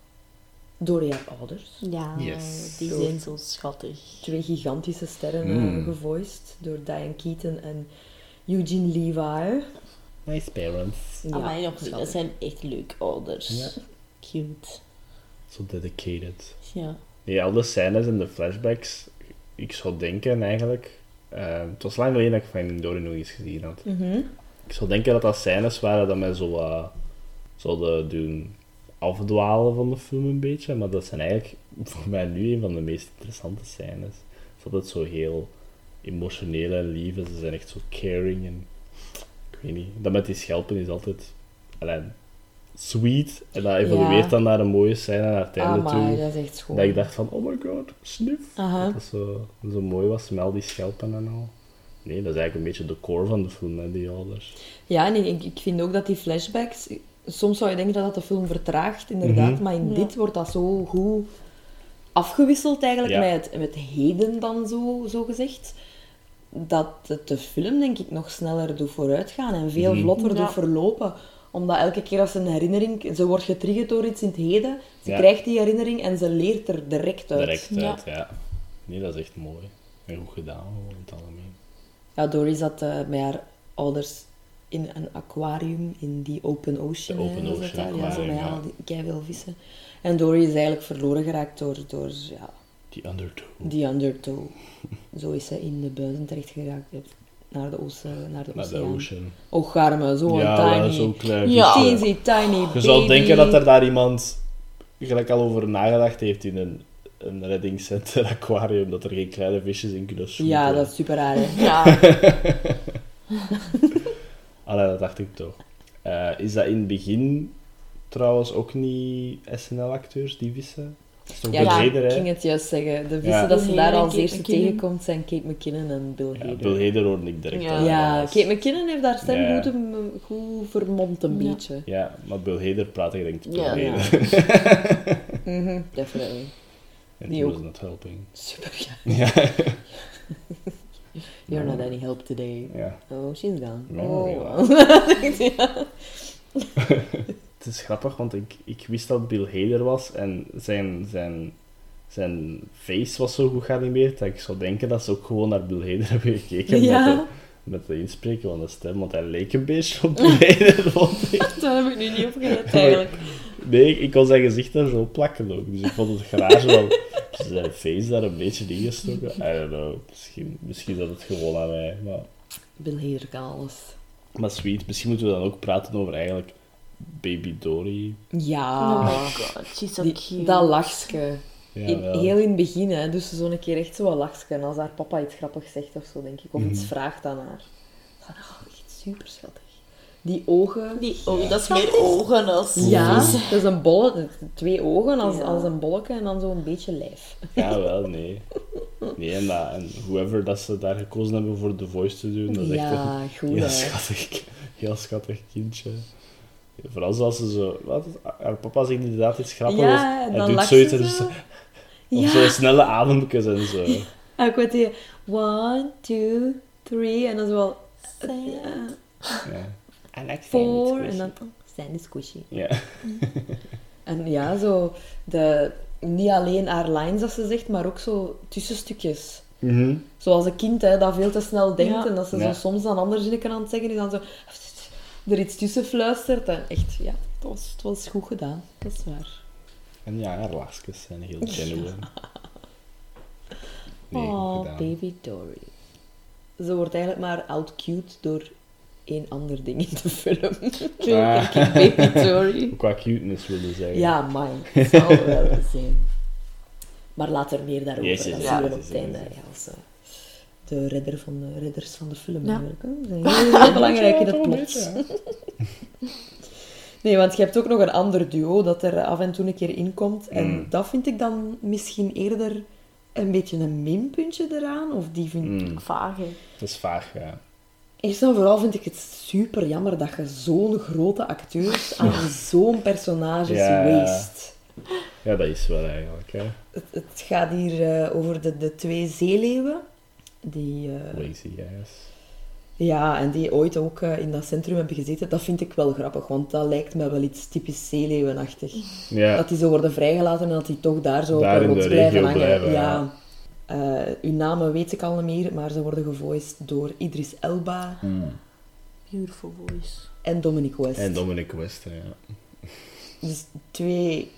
Doria ouders. Ja, Yes. die Zo. zijn zo schattig. Twee gigantische sterren eh, Mm. gevoiced door Diane Keaton en Eugene Levi. Nice parents. Ja, nog niet. Dat zijn echt leuk ouders. Ja. Cute. So dedicated. Ja. Nee, al de scènes en de flashbacks, ik zou denken eigenlijk... eh, het was lang geleden dat ik Finding Dory nog eens gezien had. Mhm. Ik zou denken dat dat scènes waren dat mij zo wat zouden doen afdwalen van de film een beetje. Maar dat zijn eigenlijk *laughs* voor mij nu een van de meest interessante scènes. Het is altijd zo heel emotioneel en lief. en Ze zijn echt zo caring en... Ik weet niet. Dat met die schelpen is altijd... Alleen, sweet. En dat evolueert Ja. dan naar een mooie scène naar het einde Amai, toe. dat is echt schoon. Dat ik dacht van, oh my god, snif. Aha. Dat dat zo, zo mooi was al die schelpen en al. Nee, dat is eigenlijk een beetje de core van de film, hè, die ouders. Ja, en ik, ik vind ook dat die flashbacks... Soms zou je denken dat dat de film vertraagt, inderdaad. Mhm. Maar in Ja. dit wordt dat zo goed afgewisseld eigenlijk Ja. met, het, met heden dan, zo, zo gezegd. Dat het de film, denk ik, nog sneller doet vooruitgaan en veel Mhm. vlotter Ja. doet verlopen. Omdat elke keer als ze een herinnering... Ze wordt getriggerd door iets in het heden. Ze Ja. krijgt die herinnering en ze leert er direct uit. Direct Ja. uit, ja. Nee, dat is echt mooi. En goed gedaan, gewoon in het algemeen. Ja, Dory zat eh, met haar ouders in een aquarium in die open ocean. De open hè, ocean daar. Ja, aquarium, met ja. al keiveel vissen. En Dory is eigenlijk verloren geraakt door, door ja, Die undertow. die undertow. Zo is ze in de buizen terecht geraakt. Naar de, oceaan, naar de Naar de oceaan. ocean. Och, arme, zo'n ja, tiny, zo'n klein Ja. teensy tiny Je zou denken dat er daar iemand gelijk al over nagedacht heeft in een, een reddingscenter aquarium, dat er geen kleine visjes in kunnen zwemmen. Ja, dat is super raar, hè. *laughs* Ja. *laughs* Allee, dat dacht ik toch. Eh, is dat in het begin trouwens ook niet SNL-acteurs, die vissen? Ja, Bill ik ging het juist zeggen. De vissen Ja. dat ze daar als eerste tegenkomt zijn Kate McKinnon en Bill Ja, Hader. Bill Hader hoorde ik direct Ja. Kate McKinnon heeft daar stem Ja. goed, goed vermomd een Ja. beetje. Ja, maar Bill Hader praat ik denk Bill Ja. Ja. Hader. *laughs* Mhm, definitely. En Die he ook. was not helping. Super, ja. *laughs* Ja. *laughs* You're not any help today. ja. Oh, she's gone. No, oh, ja. Het is grappig, want ik, ik wist dat Bill Hader was en zijn, zijn, zijn face was zo goed geanimeerd dat ik zou denken dat ze ook gewoon naar Bill Hader hebben gekeken Ja. met, de, met de inspreken van de stem, want hij leek een beetje op Bill *laughs* Hader, vond ik. *laughs* Daar heb ik nu niet op gelet, eigenlijk. Nee, ik kon zijn gezicht daar zo plakken ook, dus ik vond het graag wel *laughs* zijn face daar een beetje ingestoken. I don't know, misschien, misschien dat het gewoon aan mij, maar... Bill Hader kan alles. Maar sweet, misschien moeten we dan ook praten over eigenlijk Baby Dory. Ja. Oh my god, she's so Die- dat lachske. Ja, In, heel in het begin, hè, dus ze zo'n keer echt zo lachske. En als haar papa iets grappigs zegt of zo, denk ik, of iets Mhm. vraagt aan haar. Dan, oh, echt super schattig. Die ogen. Die, Ja. dat is meer ogen als... Ja, dat is een bolle, twee ogen als, Ja. als een bolletje en dan zo'n beetje lijf. Ja, *laughs* wel, nee. Nee, en, dat, en whoever dat ze daar gekozen hebben voor The Voice te doen, dat is echt Ja, een goed heel hè. schattig, heel schattig kindje. Vooral zoals ze zo... Wat, haar papa zegt inderdaad iets grappigs. Ja, en hij dan doet zoiets ze zo. *laughs* zo- Ja. Of zo snelle ademjes en zo. En ik weet die, one, two, three, en dan zo wel, Ja. I like four, en dan, oh, Sandy Squishy. Ja. *laughs* En ja, zo, de, niet alleen haar lines dat ze zegt, maar ook zo tussenstukjes. Mhm. Zoals een kind hè, dat veel te snel denkt Ja. en dat ze Ja. zo soms dan andere zinnen aan het zeggen is, dan zo er iets tussen fluistert. En echt, ja, het was, het was goed gedaan. Dat is waar. En ja, haar zijn heel. Nee, goed oh, baby Dory. Ze wordt eigenlijk maar out-cute door één ander ding in de film. *laughs* Ah. baby Dory. Qua cuteness wilde zeggen. Ja, man. Het zal wel *laughs* zijn. Maar later meer daarover. Yes, yes, dat yes, zien we op het einde. Ja, de redder van de redders van de film Ja. eigenlijk. Hè. Ze zijn *laughs* heel, heel belangrijk in het plot. *laughs* Nee, want je hebt ook nog een ander duo dat er af en toe een keer inkomt. En Mm. dat vind ik dan misschien eerder een beetje een minpuntje eraan. Of die vind Mm, Vaag, hè. dat is vaag, ja. Eerst en vooral vind ik het super jammer dat je zo'n grote acteurs *laughs* aan zo'n personages Ja. waste. Ja, dat is wel eigenlijk, hè. Het, het gaat hier eh, over de, de twee zeeleeuwen. Die, eh, Lazy guys. ja, en die ooit ook eh, in dat centrum hebben gezeten. Dat vind ik wel grappig, want dat lijkt me wel iets typisch zeeleeuwenachtig. Ja, Dat die zo worden vrijgelaten en dat die toch daar zo Daar op de rots blijven hangen. blijven, ja. Eh, uw namen weet ik al niet meer, maar ze worden gevoiced door Idris Elba Mm. Beautiful voice. en Dominic West. En Dominic West, ja. Dus twee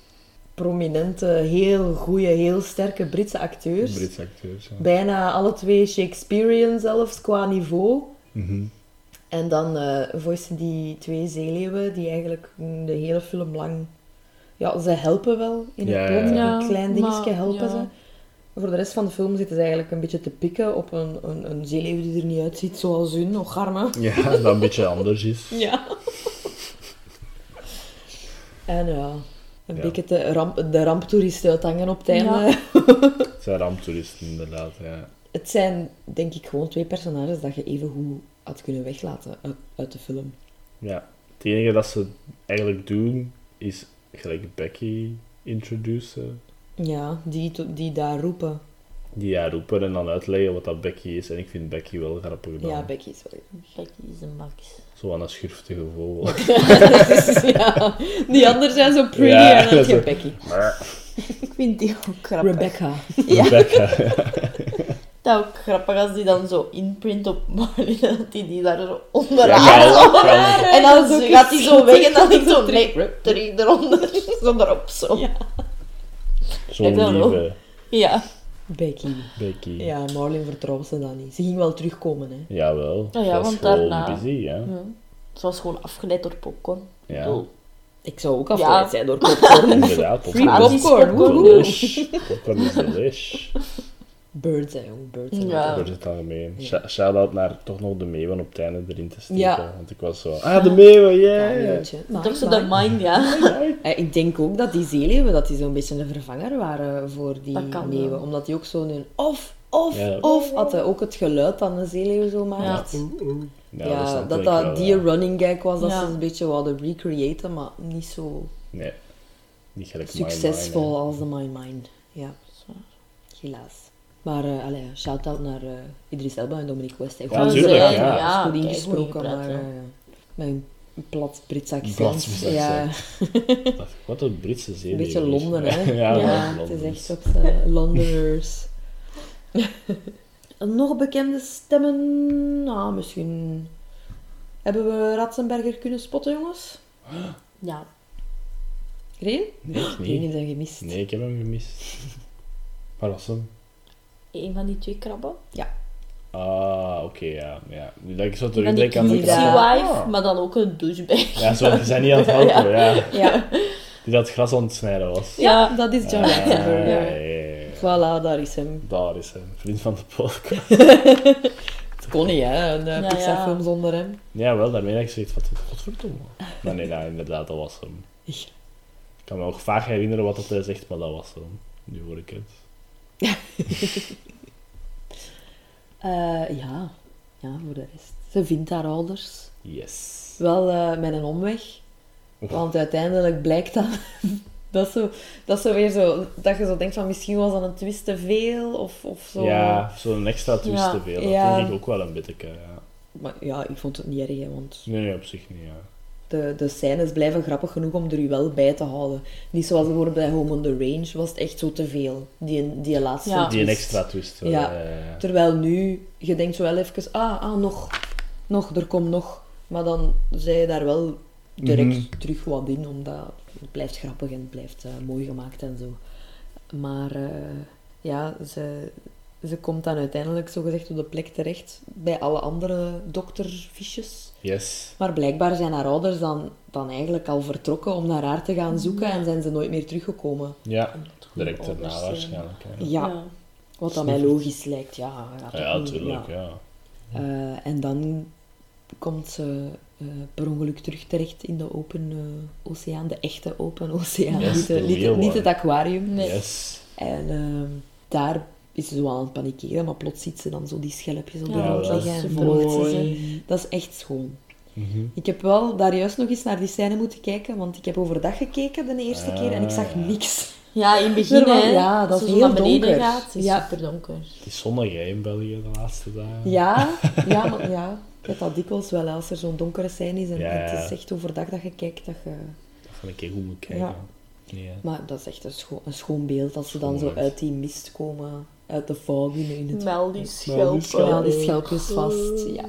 prominente, heel goede, heel sterke Britse acteurs. Britse acteurs, ja. Bijna alle twee Shakespearean zelfs qua niveau. Mhm. En dan eh voicen die twee zeeleeuwen die eigenlijk de hele film lang... Ja, ze helpen wel in het Ja, plot. ja. Een klein dingetje helpen ja. ze. Voor de rest van de film zitten ze eigenlijk een beetje te pikken op een, een, een zeeleeuw die er niet uitziet zoals hun, nog arme. *laughs* Ja, dat een beetje anders is. Ja. *laughs* En ja, een Ja. beetje de, ramp, de ramptoeristen uithangen op het einde. Ja. *laughs* Het zijn ramptoeristen, inderdaad, ja. Het zijn, denk ik, gewoon twee personages dat je even goed had kunnen weglaten uit, uit de film. Ja, het enige dat ze eigenlijk doen, is gelijk Becky introduceren. Ja, die, die daar roepen. Die ja roepen en dan uitleggen wat dat Becky is. En ik vind Becky wel grappig dan. Ja, Becky is wel... Becky is een max. Zo aan een schurftige vogel. *laughs* ja, die anderen zijn zo pretty Ja, en dan heb je zo. Becky. Ik vind die ook grappig. Rebecca. *laughs* Ja, Rebecca. *laughs* dat ook grappig als die dan zo inprint op Marley, dat die die daar zo Ja, onderaan zo-. En dan ook gaat hij zo weg en dan ik zo, terug. nee, drie eronder, zo erop zo. Ja. Zo'n lieve Ja. Becky. Becky. Ja, Marlin vertrouwt ze dan niet. Ze ging wel terugkomen, hè. Jawel. Oh ja, dat is want gewoon daarna- busy, ja. ja. Het was gewoon afgeleid door popcorn. Ik Ja. Ik zou ook Ja. afgeleid zijn door popcorn. Inderdaad, Free popcorn is- popcorn, popcorn Popcorn is delish. Birds, hè, jong. Birds. hè. Ja. Door het algemeen. Sh- Shout-out naar toch nog de meeuwen op het einde erin te steken. Ja. Want ik was zo... Ah, de meeuwen, Ja, yeah! Maar- toch zo maar- de mind, ja. Eh, Ik denk ook dat die zeeleeuwen dat die zo'n beetje een vervanger waren voor die Dat kan meeuwen. wel. Omdat die ook zo'n of, of, Ja. of hadden ook het geluid dat een zeeleeuw zo maakt. Ja, dat ik dat wel, die ja. running gag was dat Ja. ze een beetje wilden recreëren, maar niet zo Nee, niet gelijk succesvol als de My Mind. Ja, helaas. Maar uh, allee, shout-out naar eh, Idris Elba en Dominic West. hè. Ja, Goed, tuurlijk, eh, ja. Ja, goed ingesproken, maar pret, eh, met een plat Brits accent. Plat Brits Ja, *laughs* Wat een Britse zee. een beetje Londen, hè? *laughs* ja, het is echt op Londoners. *laughs* Nog bekende stemmen? Nou, misschien... Hebben we Ratzenberger kunnen spotten, jongens? *gasps* Ja. Reen? Nee, ik Die niet. zijn gemist. Nee, ik heb hem gemist. Waar was hem? Een van die twee krabben. Ah, oké, ja. ja. Nu Dat ik zo Van die terugdenk aan de Ja. wife, Ah. maar dan ook een douchebag. Ja, zo, ze zijn niet aan het *laughs* helpen, ja. Ja, Die dat gras aan het snijden was. ja dat is John Ah, Ratzenberger. ja, ja, ja. Voilà, daar is hem. Daar is hij, vriend van de podcast. *laughs* Het kon niet, hè? Een Ja, uh, Pixar-film ja. zonder hem. Ja, wel, daarmee heb ik zoiets van, godverdomme. Maar nee, nou, inderdaad, dat was hem. Ja. Ik kan me ook vaag herinneren wat dat hij zegt, maar dat was hem. Nu hoor ik het. *laughs* Eh, ja. ja, voor de rest. Ze vindt haar ouders. Yes. Wel eh, met een omweg. Want uiteindelijk blijkt dat... *laughs* dat, zo, dat zo weer zo... Dat je zo denkt van misschien was dat een twist te veel of, of zo. Ja, zo'n extra twist Ja. te veel. Dat Ja. vind ik ook wel een beetje. Ja. Maar ja, ik vond het niet erg, hè, want Nee, nee, op zich niet, ja. De, de scènes blijven grappig genoeg om er u wel bij te houden. Niet zoals bijvoorbeeld bij Home on the Range was het echt zo te veel. Die, die laatste Ja. Die een extra twist. Ja. ja, ja. Terwijl nu, je denkt zo wel even, ah, ah, nog, nog, er komt nog. Maar dan zij je daar wel direct Mhm. terug wat in, omdat het blijft grappig en het blijft eh, mooi gemaakt en zo. Maar eh, ja, ze, ze komt dan uiteindelijk zogezegd op de plek terecht bij alle andere dokterfiches. Yes. Maar blijkbaar zijn haar ouders dan, dan eigenlijk al vertrokken om naar haar te gaan zoeken Ja. en zijn ze nooit meer teruggekomen. Ja, direct daarna zijn. waarschijnlijk. Ja, Wat dat mij logisch lijkt, ja. ja, Ja, toch niet, tuurlijk, ja. ja. Eh, en dan komt ze eh, per ongeluk terug terecht in de open eh, oceaan, de echte open oceaan, Yes, niet, niet, het aquarium. Nee. Yes. En ehm, daar is ze zo aan het panikeren, maar plots ziet ze dan zo die schelpjes op de Ja, grond dat is liggen en super volgt ze mooi. ze. Dat is echt schoon. Mhm. Ik heb wel daar juist nog eens naar die scène moeten kijken, want ik heb overdag gekeken de eerste keer en ik zag Ah. niks. Ja, in het begin, Ja, hè. ja, dat is heel naar beneden donker. gaat, het is Ja. super donker. Het is zonnig hè, in België de laatste dagen. Ja, *laughs* ja, maar ja. Ik heb dat dikwijls wel, als er zo'n donkere scène is en Ja, het ja. is echt overdag dat je kijkt, dat je... Dat ga ik even goed moeten kijken. Hè. Maar dat is echt een, scho- een schoon beeld, als ze dan zo uit die mist komen, uit de fog in, in het... Mel die Mel die schelpen. Ja, die schelpjes vast, ja.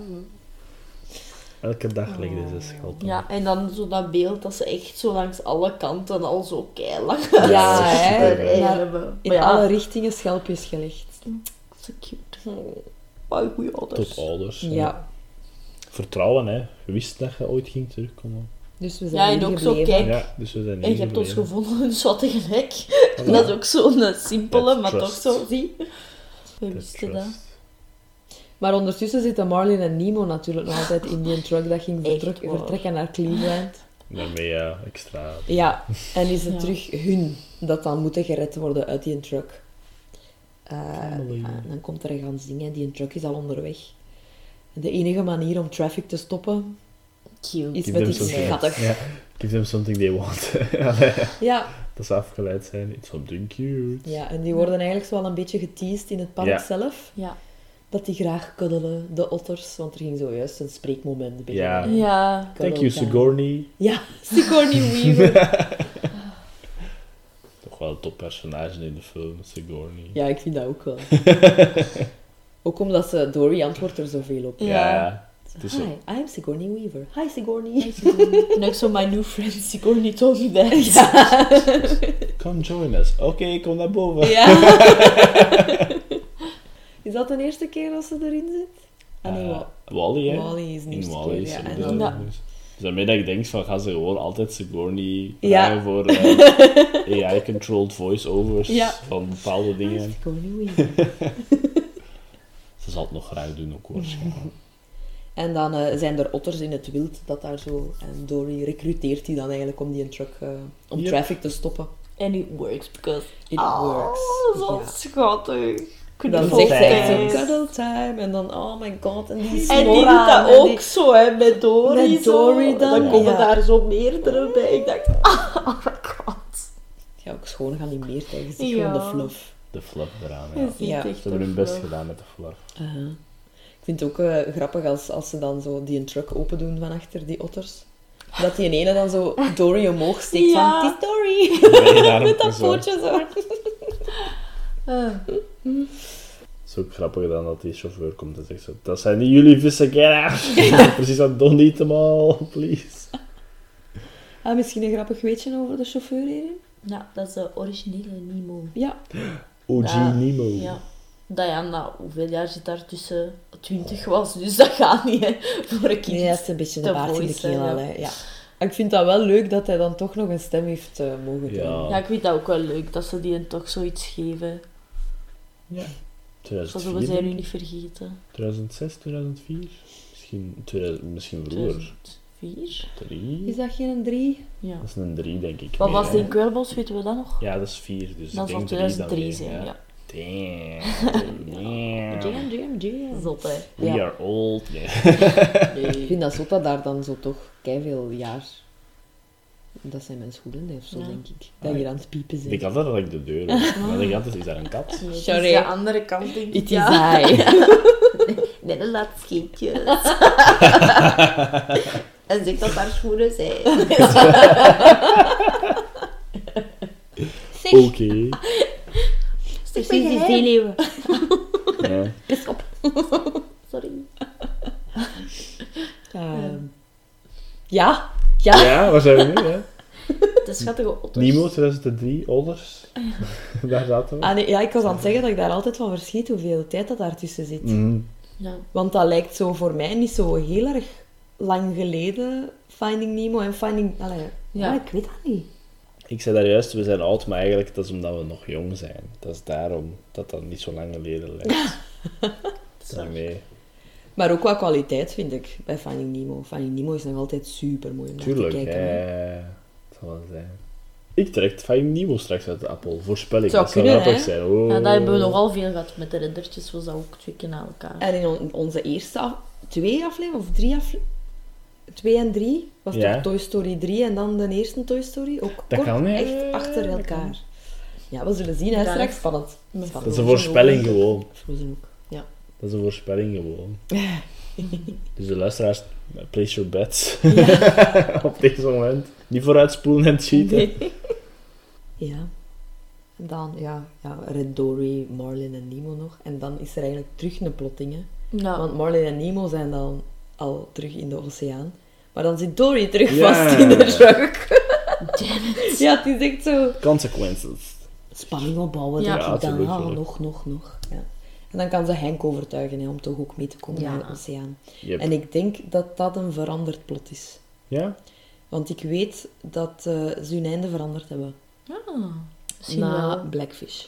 Elke dag ligt deze schelp. Ja, en dan zo dat beeld dat ze echt zo langs alle kanten al zo keilang Ja, hè. hebben. In ja, alle richtingen schelpjes gelegd. zo cute. Oh, goeie ouders. Tot ouders. Ja. Vertrouwen, hè. Je wist dat je ooit ging terugkomen. Dus we Ja, zijn en hier ook zo, kijk, Ja, dus we zijn En je hebt ons gevonden, *laughs* dus wat tegelijk. Dat is ook zo'n eh, simpele, maar toch zo, zie. We wisten dat. Maar ondertussen zitten Marlin en Nemo natuurlijk nog altijd in die truck dat ging vertrek- waar. vertrekken naar Cleveland. Daarmee ja, extra. Ja, en is het Ja. terug hun dat dan moeten gered worden uit die truck. Eh, en dan komt er gaan zingen, die truck is al onderweg. En de enige manier om traffic te stoppen Cute. is Give met them iets something. schattig. Ja. Give them something they want. *laughs* Ja, dat ze afgeleid zijn. It's something cute. ja, en die worden eigenlijk zo wel een beetje geteased in het park Ja. zelf. Ja. Dat die graag kuddelen, de otters. Want er ging zojuist een spreekmoment beginnen. Ja. Ja. Thank you, Sigourney. Ja, *laughs* Sigourney Weaver. *laughs* Toch wel een toppersonage in de film, Sigourney. Ja, ik vind dat ook wel. ook omdat ze, Dory antwoordt er zoveel op. Ja. Het is Hi, zo- I am Sigourney Weaver. Hi, Sigourney. En ook zo my new friend Sigourney told me that. *laughs* Ja. *laughs* Come join us. Oké, kom naar boven. ja. *laughs* is dat de eerste keer dat ze erin zit? Ah nee, Eh, Wa- Wally, hè? Wally is de In eerste Wally keer. is Ja. En dus dan. Dus dus daarmee dat ik denk van, gaan ze gewoon altijd Sigourney Ja. vragen voor eh, AI-controlled voice-overs Ja. van bepaalde Hi, dingen. Sigourney Weaver. Ze zal het nog graag doen, ook waarschijnlijk. En dan eh, zijn er otters in het wild dat daar zo... En Dory recruteert die dan eigenlijk om die truck... eh, om Yep. traffic te stoppen. And it works because... It oh, works. zo Ja. schattig. Dan zegt echt zo cuddle time. En dan, oh my god. En die En die doet dat en ook die- zo, hè, met Dory. Met zo. Dory dan, Dan komen ja. daar zo meerdere bij. Ik dacht, *laughs* oh my god. Ja, ook schoon geanimeerd eigenlijk. Het is Ja. gewoon de fluff. De flap eraan, Je ja. ziet Ze hebben hun een best gedaan met de. Uh-huh. Ik vind het ook eh, grappig als, als ze dan zo die een truck open doen van achter die otters. Dat die ene dan zo Dory omhoog steekt Ja. van, het Dory. Nee, *laughs* daarom Met dat zo. pootje zo. Ah. Het is ook grappig dan dat die chauffeur komt en zegt zo, dat zijn niet jullie vissen, get out! *laughs* Precies dat, don't eat them all, please. Ah, misschien een grappig weetje over de chauffeur hierin? Ja, dat is de originele Nemo. Ja. OG Ja. Nemo. Ja. Diana, hoeveel jaar zit daar tussen? 20 was, dus dat gaat niet, hè. Voor een kind. Nee, dat is een beetje de baard in de keel al, ja. hè. Ja. Maar Ik vind dat wel leuk dat hij dan toch nog een stem heeft eh, mogen Ja. doen. Ja, ik vind dat ook wel leuk, dat ze die toch zoiets geven. Ja. Zo zullen 2004, zij nu denk ik. niet vergeten. 2006, 2004? Misschien, 2000, misschien vroeger. 2004? 3? Is dat geen drie? Ja. Dat is een 3, denk ik. Wat meer, was in Kwelbos, weten we dat nog? Ja, dat is 4, dus Dat ik zal denk 3 dan 2003 weer, zijn, ja. Damn. Jam, jam, jam. Zot, hè. We Ja. are old. Nee. Ik vind dat zot dat daar dan zo toch veel jaar... Dat zijn mijn schoenen of zo, Ja. denk ik. Dat Ah, je aan het piepen Ik bent. denk altijd dat ik de deur was. Maar ik altijd, is daar een kat? Het is Sorry. de andere kant, denk ik. Het is ja. hij. *laughs* Net een laat scheepjes. *laughs* en zeg dat daar schoenen zijn. *laughs* Zeg, Oké. Precies die zeeleeuwen. *laughs* Ja. Pas op. *laughs* Sorry. Ehm, ja. Ja. ja, waar zijn we nu? Hè? *laughs* De schattige otters. Nemo 2003, Olders. daar zaten we. Ah, nee, ja, ik was aan het zeggen dat ik daar altijd van verschiet hoeveel tijd dat daartussen zit. Mhm. Ja. Want dat lijkt zo voor mij niet zo heel erg lang geleden, Finding Nemo en Finding... Allee, ja. Ja. ik weet dat niet. Ik zei daar juist, we zijn oud, maar eigenlijk dat is omdat we nog jong zijn. Dat is daarom dat dat niet zo lang geleden lijkt. *laughs* Daarmee. Maar ook qua kwaliteit vind ik bij Finding Nemo. Finding Nemo is nog altijd super mooi om naar Tuurlijk, te kijken. ja, hè. ja, ja. Het zal wel zijn. Ik trek Finding Nemo straks uit de appel. Voorspelling, Zou dat zou kunnen, grappig hè? zijn. Oh. Ja, dat hebben we nogal veel gehad met de riddertjes, was dat ook twee keer na elkaar. En in on- onze eerste af- twee afleveringen, of drie afleveringen, twee en drie, was Ja. toch Toy Story 3 en dan de eerste Toy Story? Ook Dat kort, kan, ja. echt achter Dat elkaar. Ja, we zullen zien, hè, straks. is- Spannend. Spannend. Dat is een voorspelling ook. gewoon. Frozen ook, ja. Dat is een voorspelling gewoon. *laughs* dus de luisteraars, place your bets *laughs* op deze moment. Niet vooruitspoelen en cheaten. Ja. En dan, ja, ja, Red Dory, Marlin en Nemo nog. En dan is er eigenlijk terug een plotting, hè. Ja. Want Marlin en Nemo zijn dan al terug in de oceaan. Maar dan zit Dory terug vast in de. Damn it. *laughs* Ja, het is echt zo... Consequences. Spanning opbouwen, Ja. denk Ja, ik dan. tuurlijk, Ah, tuurlijk. nog, nog, nog. Ja. En dan kan ze Henk overtuigen hè, om toch ook mee te komen Ja. naar de oceaan. Yep. En ik denk dat dat een veranderd plot is. Ja? Want ik weet dat eh, ze hun einde veranderd hebben. Ah, misschien na wel. Blackfish.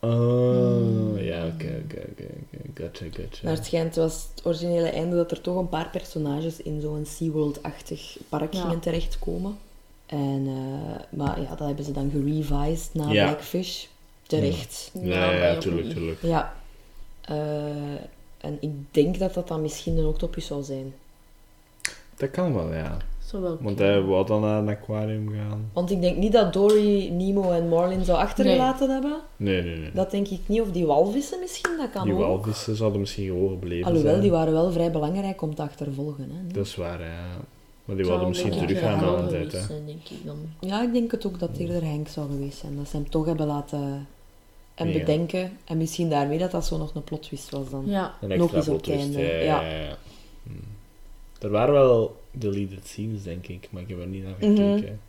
Oh, ja, oké, oké, oké. Gotcha, gotcha. Maar het schijnt, was het originele einde dat er toch een paar personages in zo'n SeaWorld-achtig park Ja. gingen terechtkomen. En, eh, maar ja, dat hebben ze dan gerevised na Ja. Blackfish. Terecht. Ja, ja, ja, maar tuurlijk, niet. tuurlijk. Ja. Eh, en ik denk dat dat dan misschien een octopus zou zijn. Dat kan wel, ja. Zou wel Want hij wou dan naar een aquarium gaan. Want ik denk niet dat Dory, Nemo en Marlin zou achtergelaten hebben. Nee, nee, nee. Dat denk ik niet. Of die walvissen misschien, dat kan die ook. walvissen zouden misschien gewoon gebleven Alhoewel, zijn. die waren wel vrij belangrijk om te achtervolgen. Hè. Dat is waar, ja. Maar die wilden misschien teruggaan een na een tijd, hè. geweest zijn, denk ik dan. Ja, ik denk het ook dat het eerder Henk zou geweest zijn. Dat ze hem toch hebben laten en Ja. bedenken. En misschien daarmee dat dat zo nog een plotwist was dan. Ja. Een Nog eens op het einde, ja, ja. ja, ja. Hm. Er waren wel deleted scenes, denk ik, maar ik heb er niet naar Mhm. gekeken.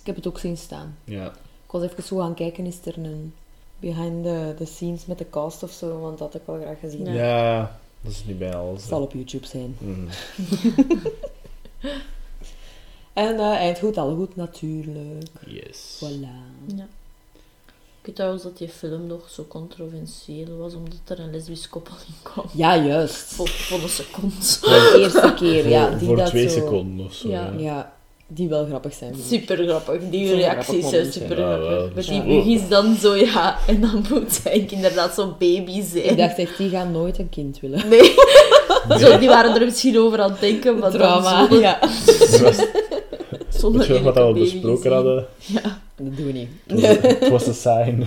Ik heb het ook zien staan. Ja. Ik was even zo gaan kijken, is er een behind the, the scenes met de cast of zo, want dat had ik wel graag gezien. Ja. Ja. dat is niet bij alles. Het zal op YouTube zijn. Mhm. *laughs* *laughs* En eh eind goed, al goed natuurlijk. Yes. Voilà. ja. Ik weet trouwens dat die film nog zo controversieel was, omdat er een lesbisch koppel in kwam. Ja, juist. Voor, voor een seconde. De eerste keer, ja. voor Die voor dat twee zo... seconden of zo. Ja. Ja. Ja, die wel grappig zijn. Super grappig, die reacties grappig zijn super grappig. Maar die Ja. Bug is dan zo, ja, en dan moet hij inderdaad zo'n baby zijn. Ik dacht echt, die gaan nooit een kind willen. Nee. *laughs* Zo, die waren er misschien over aan het denken, maar Trauma, dan ja. *laughs* Zonder Weet je wat we besproken gezien. hadden? Ja. Dat doen we niet. *laughs* Het was- een sign. *laughs*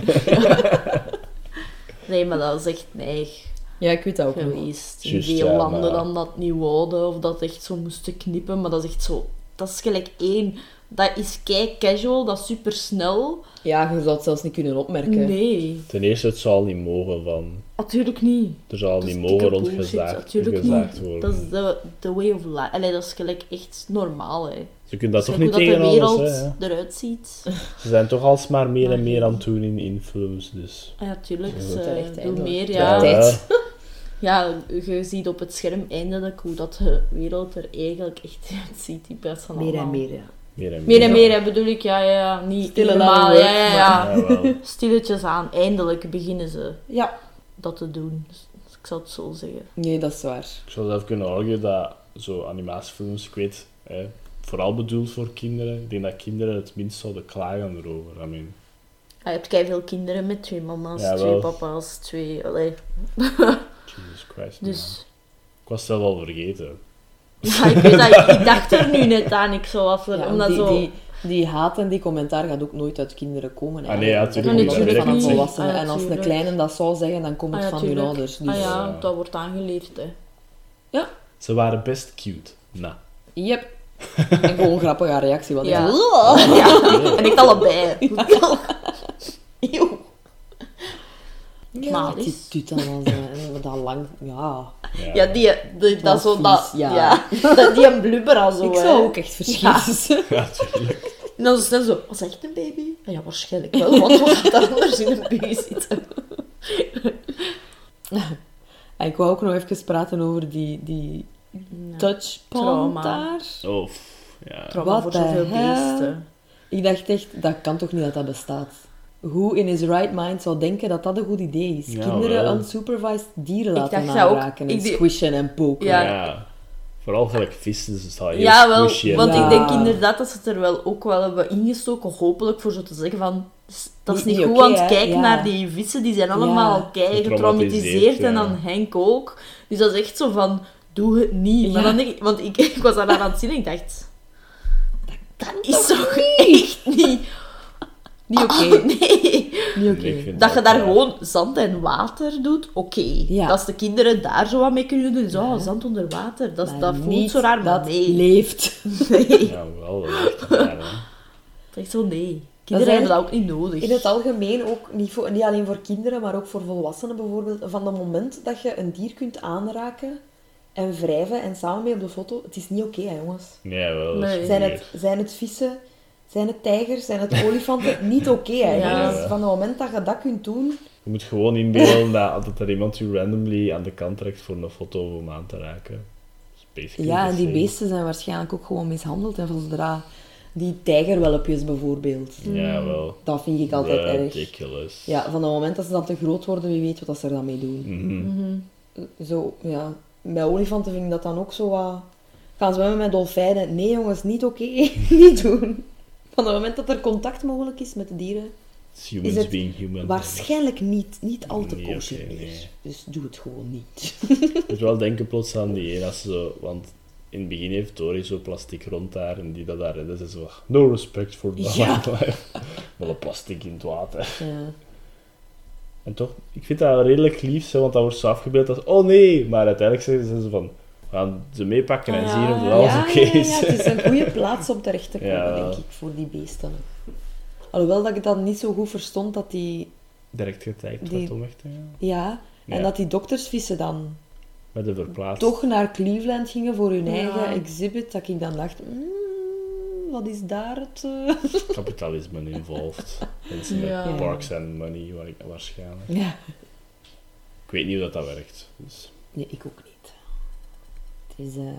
Nee, maar dat was echt neig Ja, ik weet dat ook geweest. In Juist, veel ja, landen maar- dan dat niet wouden, of dat echt zo moesten knippen, maar dat is echt zo... Dat is gelijk één. Dat is kei casual, dat is super snel. Ja, je zou het zelfs niet kunnen opmerken. Nee, Ten eerste, het zal niet mogen van... natuurlijk niet. Er zal Dat is niet mogen rondgezaagd Natuurlijk gezaagd niet. worden. Dat is de, the way of life. Allee, dat is gelijk echt normaal, hè. Ze kunnen dat toch niet hoe tegen dat de alles, wereld hè? ja. eruit ziet. Ze zijn toch alsmaar meer en meer aan het doen in, in films, dus... Ah ja, tuurlijk. Ja, Ze doen eindelijk. meer, Ja. *laughs* ja. Je ziet op het scherm eindelijk hoe dat de wereld er eigenlijk echt uitziet plaats van Meer en meer, ja. Meer en Meer en meer, hè, bedoel ik, ja, ja, ja. Niet Stille helemaal, aan ja, ja, ja. *laughs* Stilletjes aan. Eindelijk beginnen ze Ja. dat te doen. Dus ik zou het zo zeggen. Nee, dat is waar. Ik zou zelf kunnen arguen dat zo animatiefilms, ik weet, hè, vooral bedoeld voor kinderen. Ik denk dat kinderen het minst zouden klagen erover. I mean, Je hebt veel kinderen met twee mama's, Ja, twee papa's, twee... Allee. Jesus Christ. man. Dus... Ik was het zelf al vergeten. Ja, ik weet dat. Ik, ik dacht er nu net aan. Ik zo af, Ja, omdat die, zo... die, die haat en die commentaar gaat ook nooit uit kinderen komen. Ah, nee, ja, eigenlijk. tuurlijk Dat niet. Natuurlijk van een volwassene. Ah, ja, en als een tuurlijk. kleine dat zou zeggen, dan komt het Ah, ja, van hun ouders. Dus, Ah ja, Ja. dat wordt aangeleerd, hè. Ze waren best cute. Nou. Yep. *laughs* En gewoon grappig haar reactie. Want Ja. ik zo, Ja, *laughs* en ik allebei. *laughs* Eeuw. Ja, Maar het is- doet dan wel zo. en Dat lang, ja. Ja. Ja, die, die, dat, Dat zo, vies, dat, ja. ja. dat, die een blubber al zo, ik hè. zou ook echt verschieten. Ja, tuurlijk. En dan zo snel zo, was dat echt een baby? Ja, waarschijnlijk wel, want wat gaat daar anders in een baby zitten? En ik wou ook nog even praten over die, die Ja. touchpond Trauma. daar. Oh, ja. Trauma What voor the zoveel beesten. Ik dacht echt, dat kan toch niet dat dat bestaat? Hoe in his right mind zou denken dat dat een goed idee is? Ja, Kinderen wel. unsupervised dieren Ik laten dacht dat ook. aanraken en Ik die- squishen en poken. Ja. Ja. Vooral gelijk vissen, dus heel Ja, wel, squishy en- want Ja. ik denk inderdaad dat ze het er wel ook wel hebben ingestoken, hopelijk, voor zo te zeggen van... s- Dat is Niet- niet niet goed oké, hè? kijken Ja. naar die vissen, die zijn allemaal Ja. kei Getraumatiseerd, getraumatiseerd en ja. dan Henk ook. Dus dat is echt zo van, doe het niet. Maar Ja. dan denk ik, want ik, *laughs* ik was daar aan het zien en ik dacht... Dat is toch echt niet... Niet oké. Ah, nee. *laughs* Niet oké. Dat je daar ja. gewoon zand en water doet, oké. Ja. Dat de kinderen daar zo wat mee kunnen doen. Zo, Ja. zand onder water, dat, Maar dat voelt niet zo raar, maar dat nee. leeft. *laughs* Nee. Ja, wel, dat is raar, hè. Zo, nee. Kinderen hebben dat ook niet nodig. In het algemeen ook, niet, voor, niet alleen voor kinderen, maar ook voor volwassenen bijvoorbeeld. Van het moment dat je een dier kunt aanraken en wrijven en samen mee op de foto, het is niet oké, hè, jongens. Nee, wel. Nee. Zijn het, zijn het vissen, zijn het tijgers, zijn het olifanten, *laughs* niet oké, hè, Ja. jongens. Van het moment dat je dat kunt doen, Je moet gewoon inbeelden *laughs* dat, dat er iemand je randomly aan de kant trekt voor een foto om aan te raken. Ja, en die same. beesten zijn waarschijnlijk ook gewoon mishandeld. En zodra die tijgerwelpjes bijvoorbeeld, Ja, wel. dat vind ik altijd erg. Ridiculous. Ja, van het moment dat ze dan te groot worden, wie weet wat ze er dan mee doen. Mhm. Zo, ja. Bij olifanten vind ik dat dan ook zo wat... Gaan zwemmen met dolfijnen? Nee jongens, niet oké. *laughs* niet doen. Van het moment dat er contact mogelijk is met de dieren, humans Is het being human. waarschijnlijk niet, niet al te Nee, kosher meer. nee. Dus doe het gewoon niet. Ik moet wel denken plots aan die zo, want in het begin heeft Dory zo plastic rond daar en die dat daar redden, ze zo, no respect for the Ja. wildlife. *laughs* Wel een plastic in het water. Ja. En toch, ik vind dat redelijk lief, zo, want dat wordt zo afgebeeld als, oh nee, maar uiteindelijk zeggen ze van, we gaan ze meepakken en Ah, zien of alles ja, oké ja, is. ja, het is een goede *laughs* plaats om terecht te komen, Ja. denk ik, voor die beesten. Alhoewel dat ik dat niet zo goed verstond, dat die... Direct Die- wordt om weg te gaan. Ja, en Ja. dat die doktersvissen dan Met de verplaatst. toch naar Cleveland gingen voor hun Ja. eigen exhibit, dat ik dan dacht, mm, wat is daar het... eh? *laughs* Kapitalisme involved. Mensen Ja. met parks and money, wa- waarschijnlijk. Ja. Ik weet niet hoe dat, dat werkt. Dus. Nee, ik ook niet. Het is... eh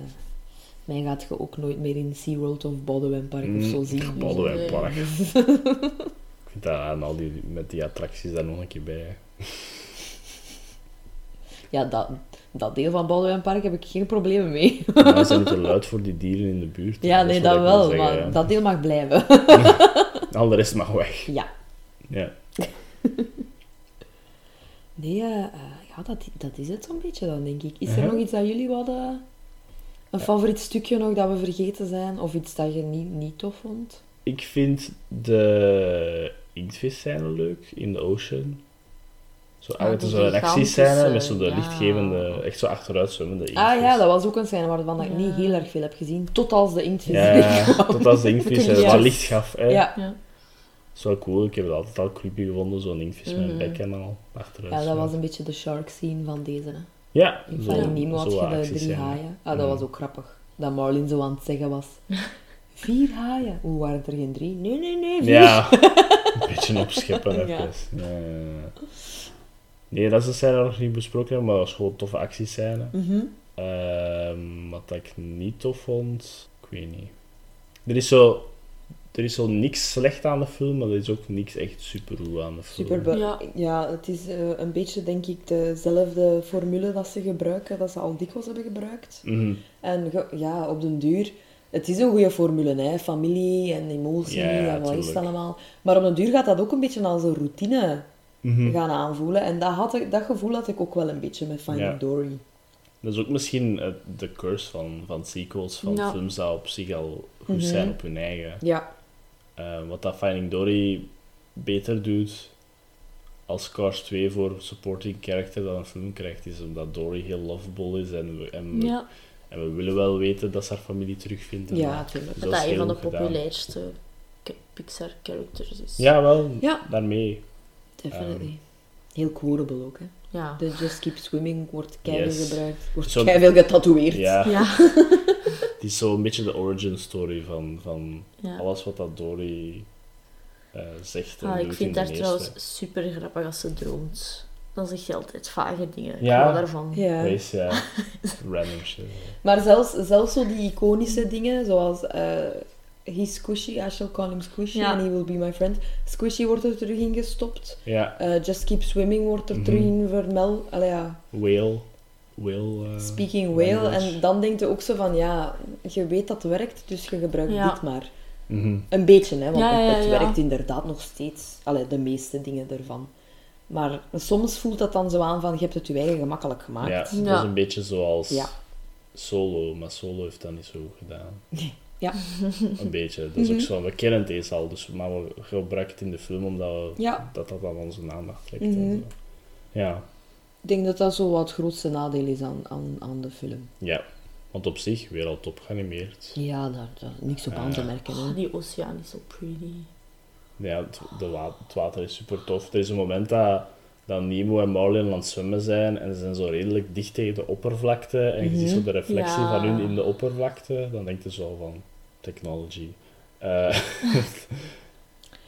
mij gaat je ook nooit meer in SeaWorld of Bodewijn Park of zo Mm, zien. *laughs* Boudewijn Nee. Park. *laughs* ik vind dat aan al die, met die attracties daar nog een keer bij. Ja, dat, dat deel van Bodewijn Park heb ik geen problemen mee. Maar ze *laughs* zijn te luid voor die dieren in de buurt. Ja, Dat nee, dat wel, zeggen, maar ja. dat deel mag blijven. *laughs* Al de rest mag weg. Ja. Ja. *laughs* Nee, eh, eh, ja, dat, dat is het zo'n beetje dan, denk ik. Is er nog iets dat jullie hadden... Een favoriet stukje nog dat we vergeten zijn? Of iets dat je niet, niet tof vond? Ik vind de inktvis-scène leuk in de ocean. Zo, Ja, een actiescène gigantische, met zo de ja. lichtgevende, echt zo achteruit zwemmende inktvis. Ah ja, dat was ook een scène waarvan ik niet heel erg veel heb gezien. Tot als de inktvis *laughs* Ja, tot als de inktvis *laughs* wat licht gaf. Hè. Ja. Ja. Dat is wel cool, ik heb het altijd al creepy gevonden, zo'n inktvis met een Mhm. bek en al achteruit. ja, dat zwemmen. was een beetje de shark scene van deze. Hè. Ja, In zo- Nemo had zo je de actiescène. drie haaien. Ah, dat Mhm. was ook grappig. Dat Marlin zo aan het zeggen was. *laughs* Vier haaien? Hoe waren het er geen drie? Nee, nee, nee, vier. Ja, een beetje opscheppen even. Ja. Ja, ja. Nee, dat is een scène nog niet besproken hebben, maar dat was gewoon een toffe actiescène. Mhm. Ehm, wat ik niet tof vond, ik weet niet. Er is zo, er is zo niks slecht aan de film, maar er is ook niks echt super goed aan de film. Super be- Ja. ja. het is eh, een beetje, denk ik, dezelfde formule dat ze gebruiken, dat ze al dikwijls hebben gebruikt. Mhm. En ge- ja, op den duur, het is een goede formule, hè? familie en emotie Ja, ja, en wat is het allemaal. Maar op den duur gaat dat ook een beetje als een routine Mhm. gaan aanvoelen. En dat, had ik, dat gevoel had ik ook wel een beetje met Finding Ja. Dory. Dat is ook misschien eh, de curse van, van sequels, van Ja. films die op zich al goed Mhm. zijn op hun eigen. Ja. Eh, wat dat Finding Dory beter doet als Cars 2 voor supporting character dan een film krijgt, is omdat Dory heel lovable is en we, en we, ja. en we willen wel weten dat ze haar familie terugvindt. en Ja, dat- natuurlijk. Dat is dat een van de populairste k- Pixar-characters is. Ja, wel, Ja. daarmee. Definitely. Heel quotable ook, hè. Ja. De Just Keep Swimming wordt keihard Yes. gebruikt. Wordt Zo- keihard getatoeëerd. Ja, Ja. *laughs* het is zo een beetje de origin story van, van ja. alles wat dat Dory eh, zegt en Ah, ik vind in daar trouwens super grappig als ze droomt. Dan zeg je altijd vage dingen. Ik Ja. hou daarvan. Ja. Wees, ja. *laughs* Random shit. Maar zelfs, zelfs zo die iconische dingen, zoals... eh, he's Squishy, I shall call him Squishy Ja. and he will be my friend. Squishy wordt er terug in gestopt. Ja, Eh, Just Keep Swimming wordt er Mhm. terug in vermeld. Ja. whale. Whale. eh, Speaking whale. language. En dan denk je ook zo van, ja, je weet dat het werkt, dus je gebruikt Ja. dit maar. Mhm. Een beetje, hè, want Ja, ja, het ja. werkt inderdaad nog steeds. Allee, de meeste dingen ervan. Maar soms voelt dat dan zo aan van, je hebt het je eigen gemakkelijk gemaakt. Ja, dat is een beetje zoals Ja. Solo, maar Solo heeft dat niet zo goed gedaan. *laughs* Ja. Een beetje. Dat is ook Mhm. zo, we kennen deze al, dus, maar we gebruiken het in de film omdat we, Ja. dat dat dan onze aandacht trekt. Mhm. en zo. Ja, Ik denk dat dat zo wat het grootste nadeel is aan, aan, aan de film. ja. Want op zich, weer al top geanimeerd. Ja, daar, daar niks op aan te merken. Hè. Oh, die oceaan is zo pretty. Ja, het, de wa- het water is super tof. Er is een moment dat, dat Nemo en Marlin aan het zwemmen zijn en ze zijn zo redelijk dicht tegen de oppervlakte en je ziet zo de reflectie Ja. van hun in de oppervlakte. Dan denk je zo van technology. Eh,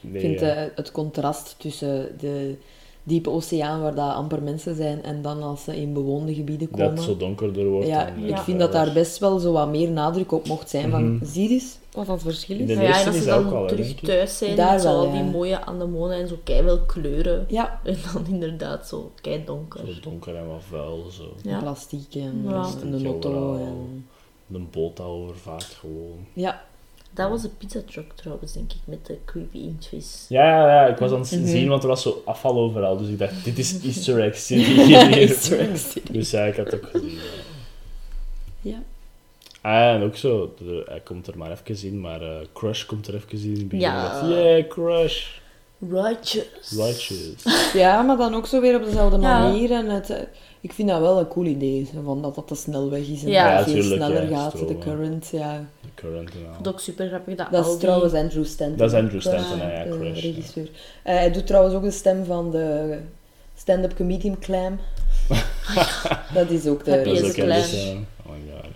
nee, *laughs* Ik vind ja. eh, het contrast tussen de diepe oceaan, waar dat amper mensen zijn, en dan als ze in bewoonde gebieden dat komen. het zo donkerder wordt. ja, dan, ik eh, vind dat daar best wel zo wat meer nadruk op mocht zijn. Van, zie eens wat dat verschil is. de Maar ja, eerste en als is ze dat dan al, terug thuis zijn, Daar met zo wel, al ja. die mooie anemonen en zo keiveel kleuren. Ja, *laughs* En dan inderdaad zo kei donker. Zo donker en wat vuil. Zo. Ja. plastiek en Plastiek auto. overal. En... Een boot dat overvaart gewoon. Ja, Dat was een pizzatruck trouwens, denk ik, met de creepy inktvis. Ja, ja, ja, ik was aan het Mhm. zien, want er was zo afval overal. Dus ik dacht, dit is *laughs* Easter egg City hier. Easter egg city. Dus ja, ik had het ook gezien. ja. Ja. Ah, en ook zo, de- hij komt er maar even in, maar eh, Crush komt er even in. in het begin. Ja. Yeah, Crush. Righteous. Righteous. ja, maar dan ook zo weer op dezelfde Ja. manier. En het, eh, ik vind dat wel een cool idee, zo van dat dat de snelweg is en Ja. dat Ja, het sneller ja, gaat, de current. Ja. The current vond ook super grappig dat, is die... trouwens Andrew Stanton. Dat is Andrew Stanton, ja, de ja. regisseur. Eh, hij doet trouwens ook de stem van de stand-up comedian Clam. *laughs* dat is ook de... Dat is ook clam. Oh my god.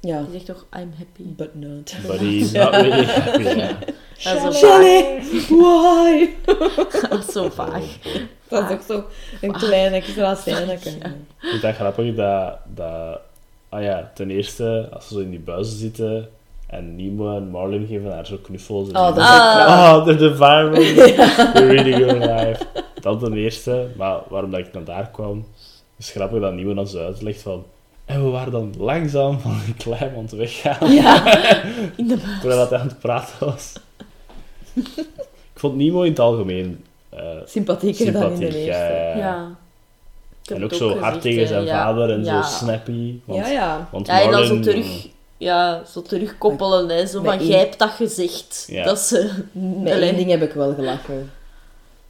Ja. Die zegt toch, I'm happy. But not. But he's not really happy, ja. *laughs* Dat is why? *laughs* Dat is zo vaag. *laughs* Dat is ook zo een klein extra scène. Ik vind dat grappig dat, dat... Ah ja, ten eerste, als ze zo in die buizen zitten en Nemo en Marlin geven haar zo knuffels. En Oh, dat is Ah. ook Oh, they're the environment. They're really good life. Dat ten eerste. Maar waarom dat ik naar daar kwam, is grappig dat Nemo dan zo uitlegt van... En we waren dan langzaam van die klein aan weggaan. In de buik. Terwijl dat hij aan het praten was. ik vond Nemo in het algemeen eh, Sympathieker dan in de eerste. ja, ja, ja. Ja. En ook zo hard tegen hè. zijn Ja. vader en Ja. zo snappy. Want, Ja, ja. Want Ja, en dan zo terug, ja, zo terugkoppelen, hè. Zo van, jij hebt dat gezegd. Ja. Dat ze... Met één ding heb ik wel gelachen.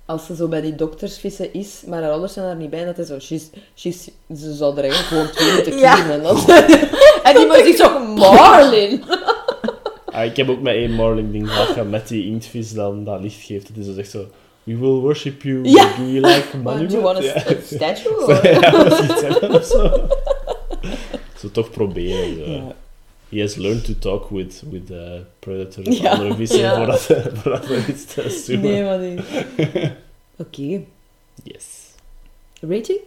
Als ze zo bij die doktersvissen is, maar haar ouders zijn daar niet bij, dat is zo, she's, she's, ze zouden er eigenlijk gewoon twee moeten Ja. kiezen. En, dan, *laughs* en die man zegt zo, Marlin! *laughs* Ah, ik heb ook met één Marlin ding gelachen met die inktvis dan dat licht geeft. Het is dus echt zo... We will worship you. Ja. Do you like Do monument? you want a Ja. st- statue? or- *laughs* ja, dat is iets hebben of zo. Zo toch proberen. Zo. Ja. He has learned to talk with, with uh, predators of Ja. andere vissen Ja. voordat, *laughs* voordat we iets te. Nee, maar die... *laughs* Oké. Yes. Rating?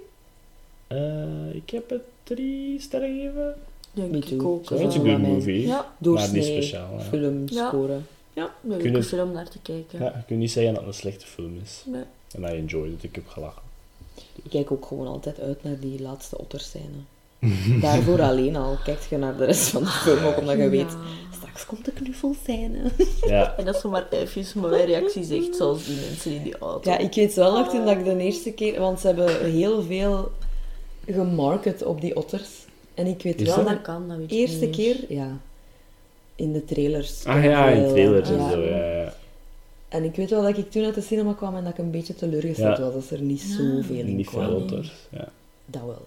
Eh, ik heb het drie sterren gegeven. Me ik too. ook. Ja, It's a Ja, maar good movie. ja Maar niet speciaal. Ja. film Ja. scoren. leuke Kunnen- film naar te kijken. Ja, je kunt niet zeggen dat het een slechte film is. Nee. En I enjoyed it. Ik heb gelachen. Ik kijk ook gewoon altijd uit naar die laatste otterscène. *laughs* Daarvoor alleen al kijkt je naar de rest van de film, ook omdat je weet... Straks komt de knuffelscène. Ja, *laughs* En dat is zomaar even maar mijn reactie zegt, zoals die mensen in die auto. Ja, ik weet wel nog toen dat ik de eerste keer... Want ze hebben heel veel gemarket op die otters. En ik weet Is wel dat kan, dat weet eerste niet. keer... Ja. In de trailers. ah ja, in trailers en ja. zo. Ja, ja. En ik weet wel dat ik toen uit de cinema kwam en dat ik een beetje teleurgesteld Ja. was dat er niet Ja. zoveel in Niet kwam. veel Nee. otters. Ja. Dat wel.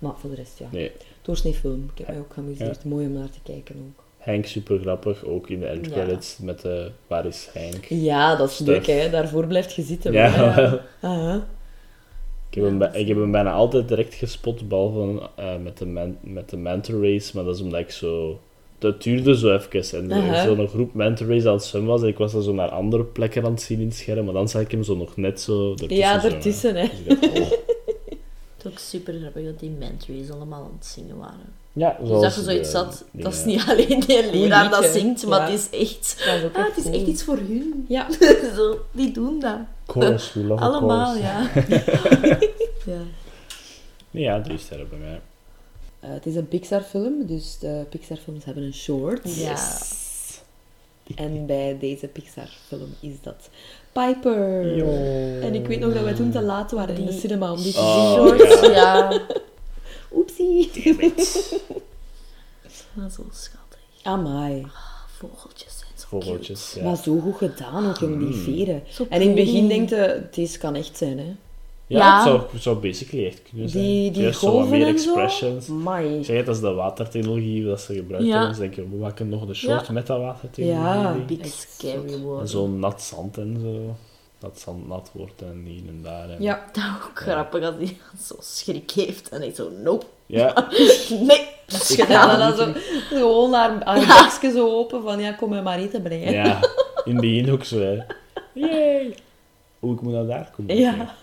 Maar voor de rest, ja. Nee. Doorsnee film. Ik heb mij ook geamuseerd. Mooi om naar te kijken ook. Hank super grappig, ook in de end Ja. credits met de Waar is Hank? Ja, dat is Stuff. leuk, hè. Daarvoor blijft je zitten. Ja. *laughs* Aha. Ik heb, hem, ik heb hem bijna altijd direct gespot, behalve eh, met, de man, met de Manta Race, maar dat is omdat ik zo... Dat duurde zo even. En er Aha. zo'n groep Manta Race aan het zwemmen was, en ik was dan zo naar andere plekken aan het zien in het scherm, maar dan zag ik hem zo nog net zo ertussen Ja, ertussen, hè. Dus dacht, oh. *laughs* Het is ook super grappig dat die mentories allemaal aan het zingen waren. Ja, Dus dat je zoiets de had, dat is niet alleen die leraar dat zingt, maar ja. het is echt... Dat is ook Ah, het is echt iets voor hun. Ja. *laughs* Zo, die doen dat. Chorus, we love Allemaal, ja. *laughs* ja. Nee, ja, drie sterren bij mij. Eh, het is een Pixar-film, dus de Pixar-films hebben een short. Ja. En bij deze Pixar-film is dat Piper. Yo. En ik weet nog dat wij toen te laat waren in de Die- cinema om dit te Oh, zien. *laughs* Shorts, ja. Oepsie. *laughs* Dat is zo schattig. Amai. Ah, vogeltjes zijn zo Vogeltjes, ja. Maar zo goed gedaan ook, jong, die Mm. veren. En in het begin denk je, deze kan echt zijn, hè. Ja, Ja. het zou, het zou basically echt kunnen zijn. Die, die Juist zo meer en zo. expressions. Ik zeg dat is de watertechnologie dat ze gebruiken. Ja. Dus denk je, we maken nog een short Ja. met dat watertechnologie. Ja. ding. Big scary zot. En water. zo nat zand en zo. Dat zand nat wordt en hier en daar. En... Ja. Dat is ook grappig als hij zo schrik heeft en ik zo, nope. Ja, *laughs* Nee, Ja, gedaan. dan zo, gewoon haar, haar zo open van, ja, kom mij maar eten brengen. ja. In begin ook zo, hè. Yay! Hoe ik moet naar daar komen. Ja.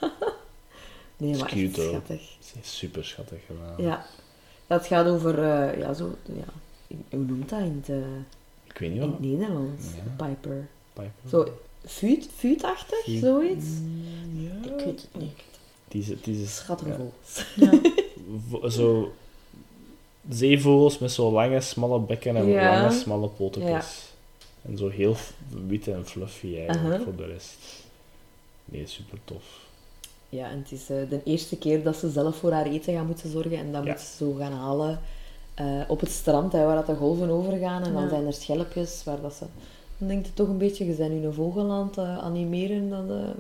Nee, maar echt cute, hoor. schattig. Het is super schattig gedaan. Ja. Dat gaat over, eh, ja, zo, ja, hoe noemt dat in het, eh, Ik weet niet in wat. het Nederlands? Ja. Piper. Piper. Zo, fuut, fuutachtig, Fuut. zoiets? Ja. Ik weet het niet. Het is, ja. *laughs* zo zeevogels met zo lange, smalle bekken en Ja. lange, smalle pootjes. Ja. En zo heel wit en fluffy eigenlijk voor de rest. Nee, super tof. Ja, en het is eh, de eerste keer dat ze zelf voor haar eten gaan moeten zorgen. En dat Ja. moet ze zo gaan halen eh, op het strand, hè, waar dat de golven overgaan. En dan zijn er schelpjes waar dat ze... Dan denkt het toch een beetje, je bent nu een vogel aan het eh, animeren.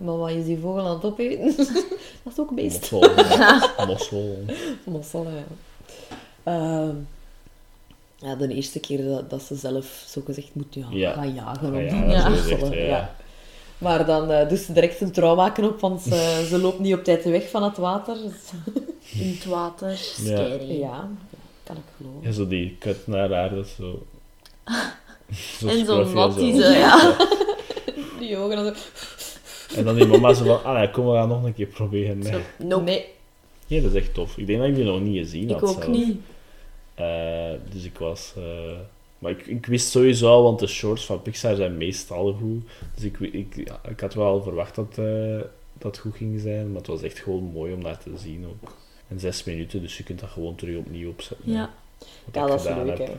Maar wat is die vogel aan het opeten? *laughs* dat is ook een beest. Mossel. ja. *laughs* Mossel. Ja. Ehm, ja, de eerste keer dat, dat ze zelf zogezegd moet ja, gaan jagen op ja, die mosselen, ja. Ja. Maar dan eh doet ze direct een op, want ze, *laughs* ze loopt niet op tijd weg van het water. *laughs* In het water, scary. Ja, kan ik geloven. En zo die kut naar haar, dat *laughs* zo... En zo scruffy nat zo. is ze, ja. Die ogen dan zo... En dan die mama zo van, ah ja, kom, we gaan nog een keer proberen. Nee. Zo, nope. Nee. Nee, dat is echt tof. Ik denk dat ik die nog niet gezien had Ik ook zelf. niet. Eh, dus ik was... eh, maar ik, ik wist sowieso al, want de shorts van Pixar zijn meestal goed. Dus ik, ik, ja, ik had wel verwacht dat eh, dat het goed ging zijn. Maar het was echt gewoon mooi om naar te zien ook. En zes minuten, dus je kunt dat gewoon terug opnieuw opzetten. Ja. Ja, dat is leuk, heb.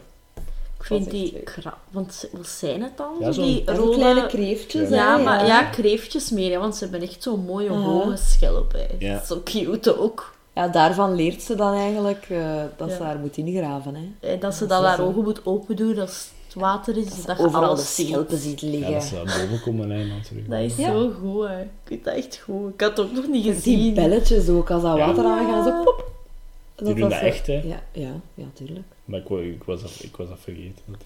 Ik vind Dat die krap... Want wat zijn het dan? Ja, Zo die Dat rode... zijn kleine kreeftjes, Ja, hè, maar ja, kreeftjes meer, hè, want ze hebben echt zo'n mooie hoge schelpen. Ja. Zo cute ook. Ja, daarvan leert ze dan eigenlijk eh, dat Ja. ze daar moet ingraven. Hè. Eh, Dat ze Dat haar ogen moet open doen als het water is, dat, je Overal de ziet. schelpen ziet Ja, liggen. dat ze naar boven komen hè, natuurlijk. Dat is Ja. zo goed, hè. Ik vind dat echt goed. Ik had het ook nog niet Die gezien. belletjes ook, als dat Ja. water aangaat, zo pop. Die doen dat echt, hè. Ja, ja, ja, tuurlijk. Maar ik, ik, was dat, ik was dat vergeten. Dat-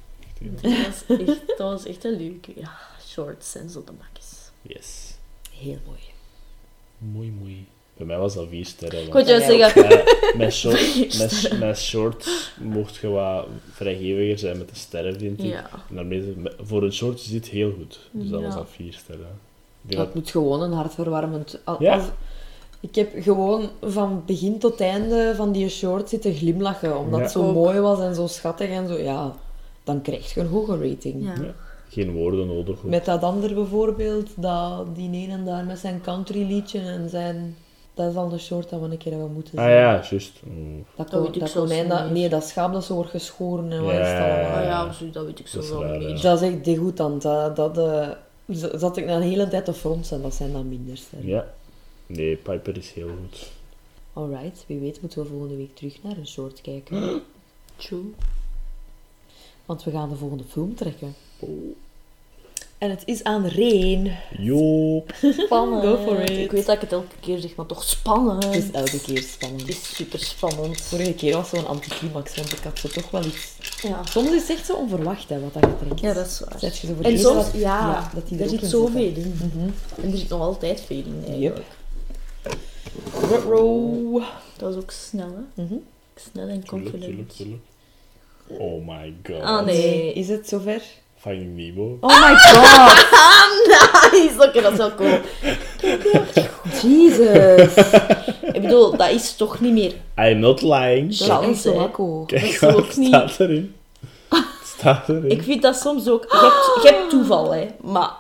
echt, Dat was echt, dat was echt een leuke. Ja, shorts en zo de makjes. Yes. Heel mooi. Mooi, mooi. Bij mij was dat vier sterren. Ik je zeggen, met, *laughs* short, met, met shorts mocht je wat vrijgeviger zijn met de sterren, vind ik. ja. En daarmee, met- voor een short is dit heel goed. Dus dat Ja. was dat vier sterren. Dat moet gewoon een hartverwarmend... al- Ja. als- ik heb gewoon van begin tot einde van die short zitten glimlachen, omdat Ja. het zo Ook. mooi was en zo schattig en zo. Ja, dan krijg je een hoge rating. Ja. Ja. geen woorden nodig. Met dat ander bijvoorbeeld, dat, die ene daar met zijn country liedje en zijn... Dat is al de short dat we een keer hebben moeten zien. Ah ja, juist. Mm. Dat, Dat ko- weet ik dat zelfs konijn, dat, nee, dat schaap dat zo wordt geschoren en wat Ja, is het allemaal. Ah ja. dat weet ik zo Dat wel raar, niet. ja. Dat is echt degoutant. Dat, dat eh, zat ik na een hele tijd te fronsen. Dat zijn dan minder sterren. Ja. Nee, Piper is heel goed. Alright, wie weet moeten we volgende week terug naar een short kijken. *gasps* True. Want we gaan de volgende film trekken. En het is aan Reen. Joop. Spannend. Go for it. Ik weet dat ik het elke keer zeg, maar toch spannend. Het is elke keer spannend. Het is super spannend. Vorige keer was zo'n anticlimax, want ik had zo toch wel iets... Ja. Soms is het echt zo onverwacht, hè, wat dat je trekt. ja, dat is waar. Zet je zo voor En soms, ja, dat die er zit in zoveel in. Mhm. En er zit nog altijd veel in eigenlijk. Ruh-roh. Dat is ook snel, hè. Mhm. Snel en Tuurlijk, confident. tuurlijk, tuurlijk. Oh my god. Ah, nee. Is het zover? Finding Nemo. Oh my god! *laughs* nice! Oké, dat is wel cool. Jesus. Ik bedoel, dat is toch niet meer... I'm not lying. Dat Dat is hè. wakko. Kijk, dat wat ook niet- staat erin? Het staat erin. Ik vind dat soms ook... Je hebt, je hebt toeval, hè. Maar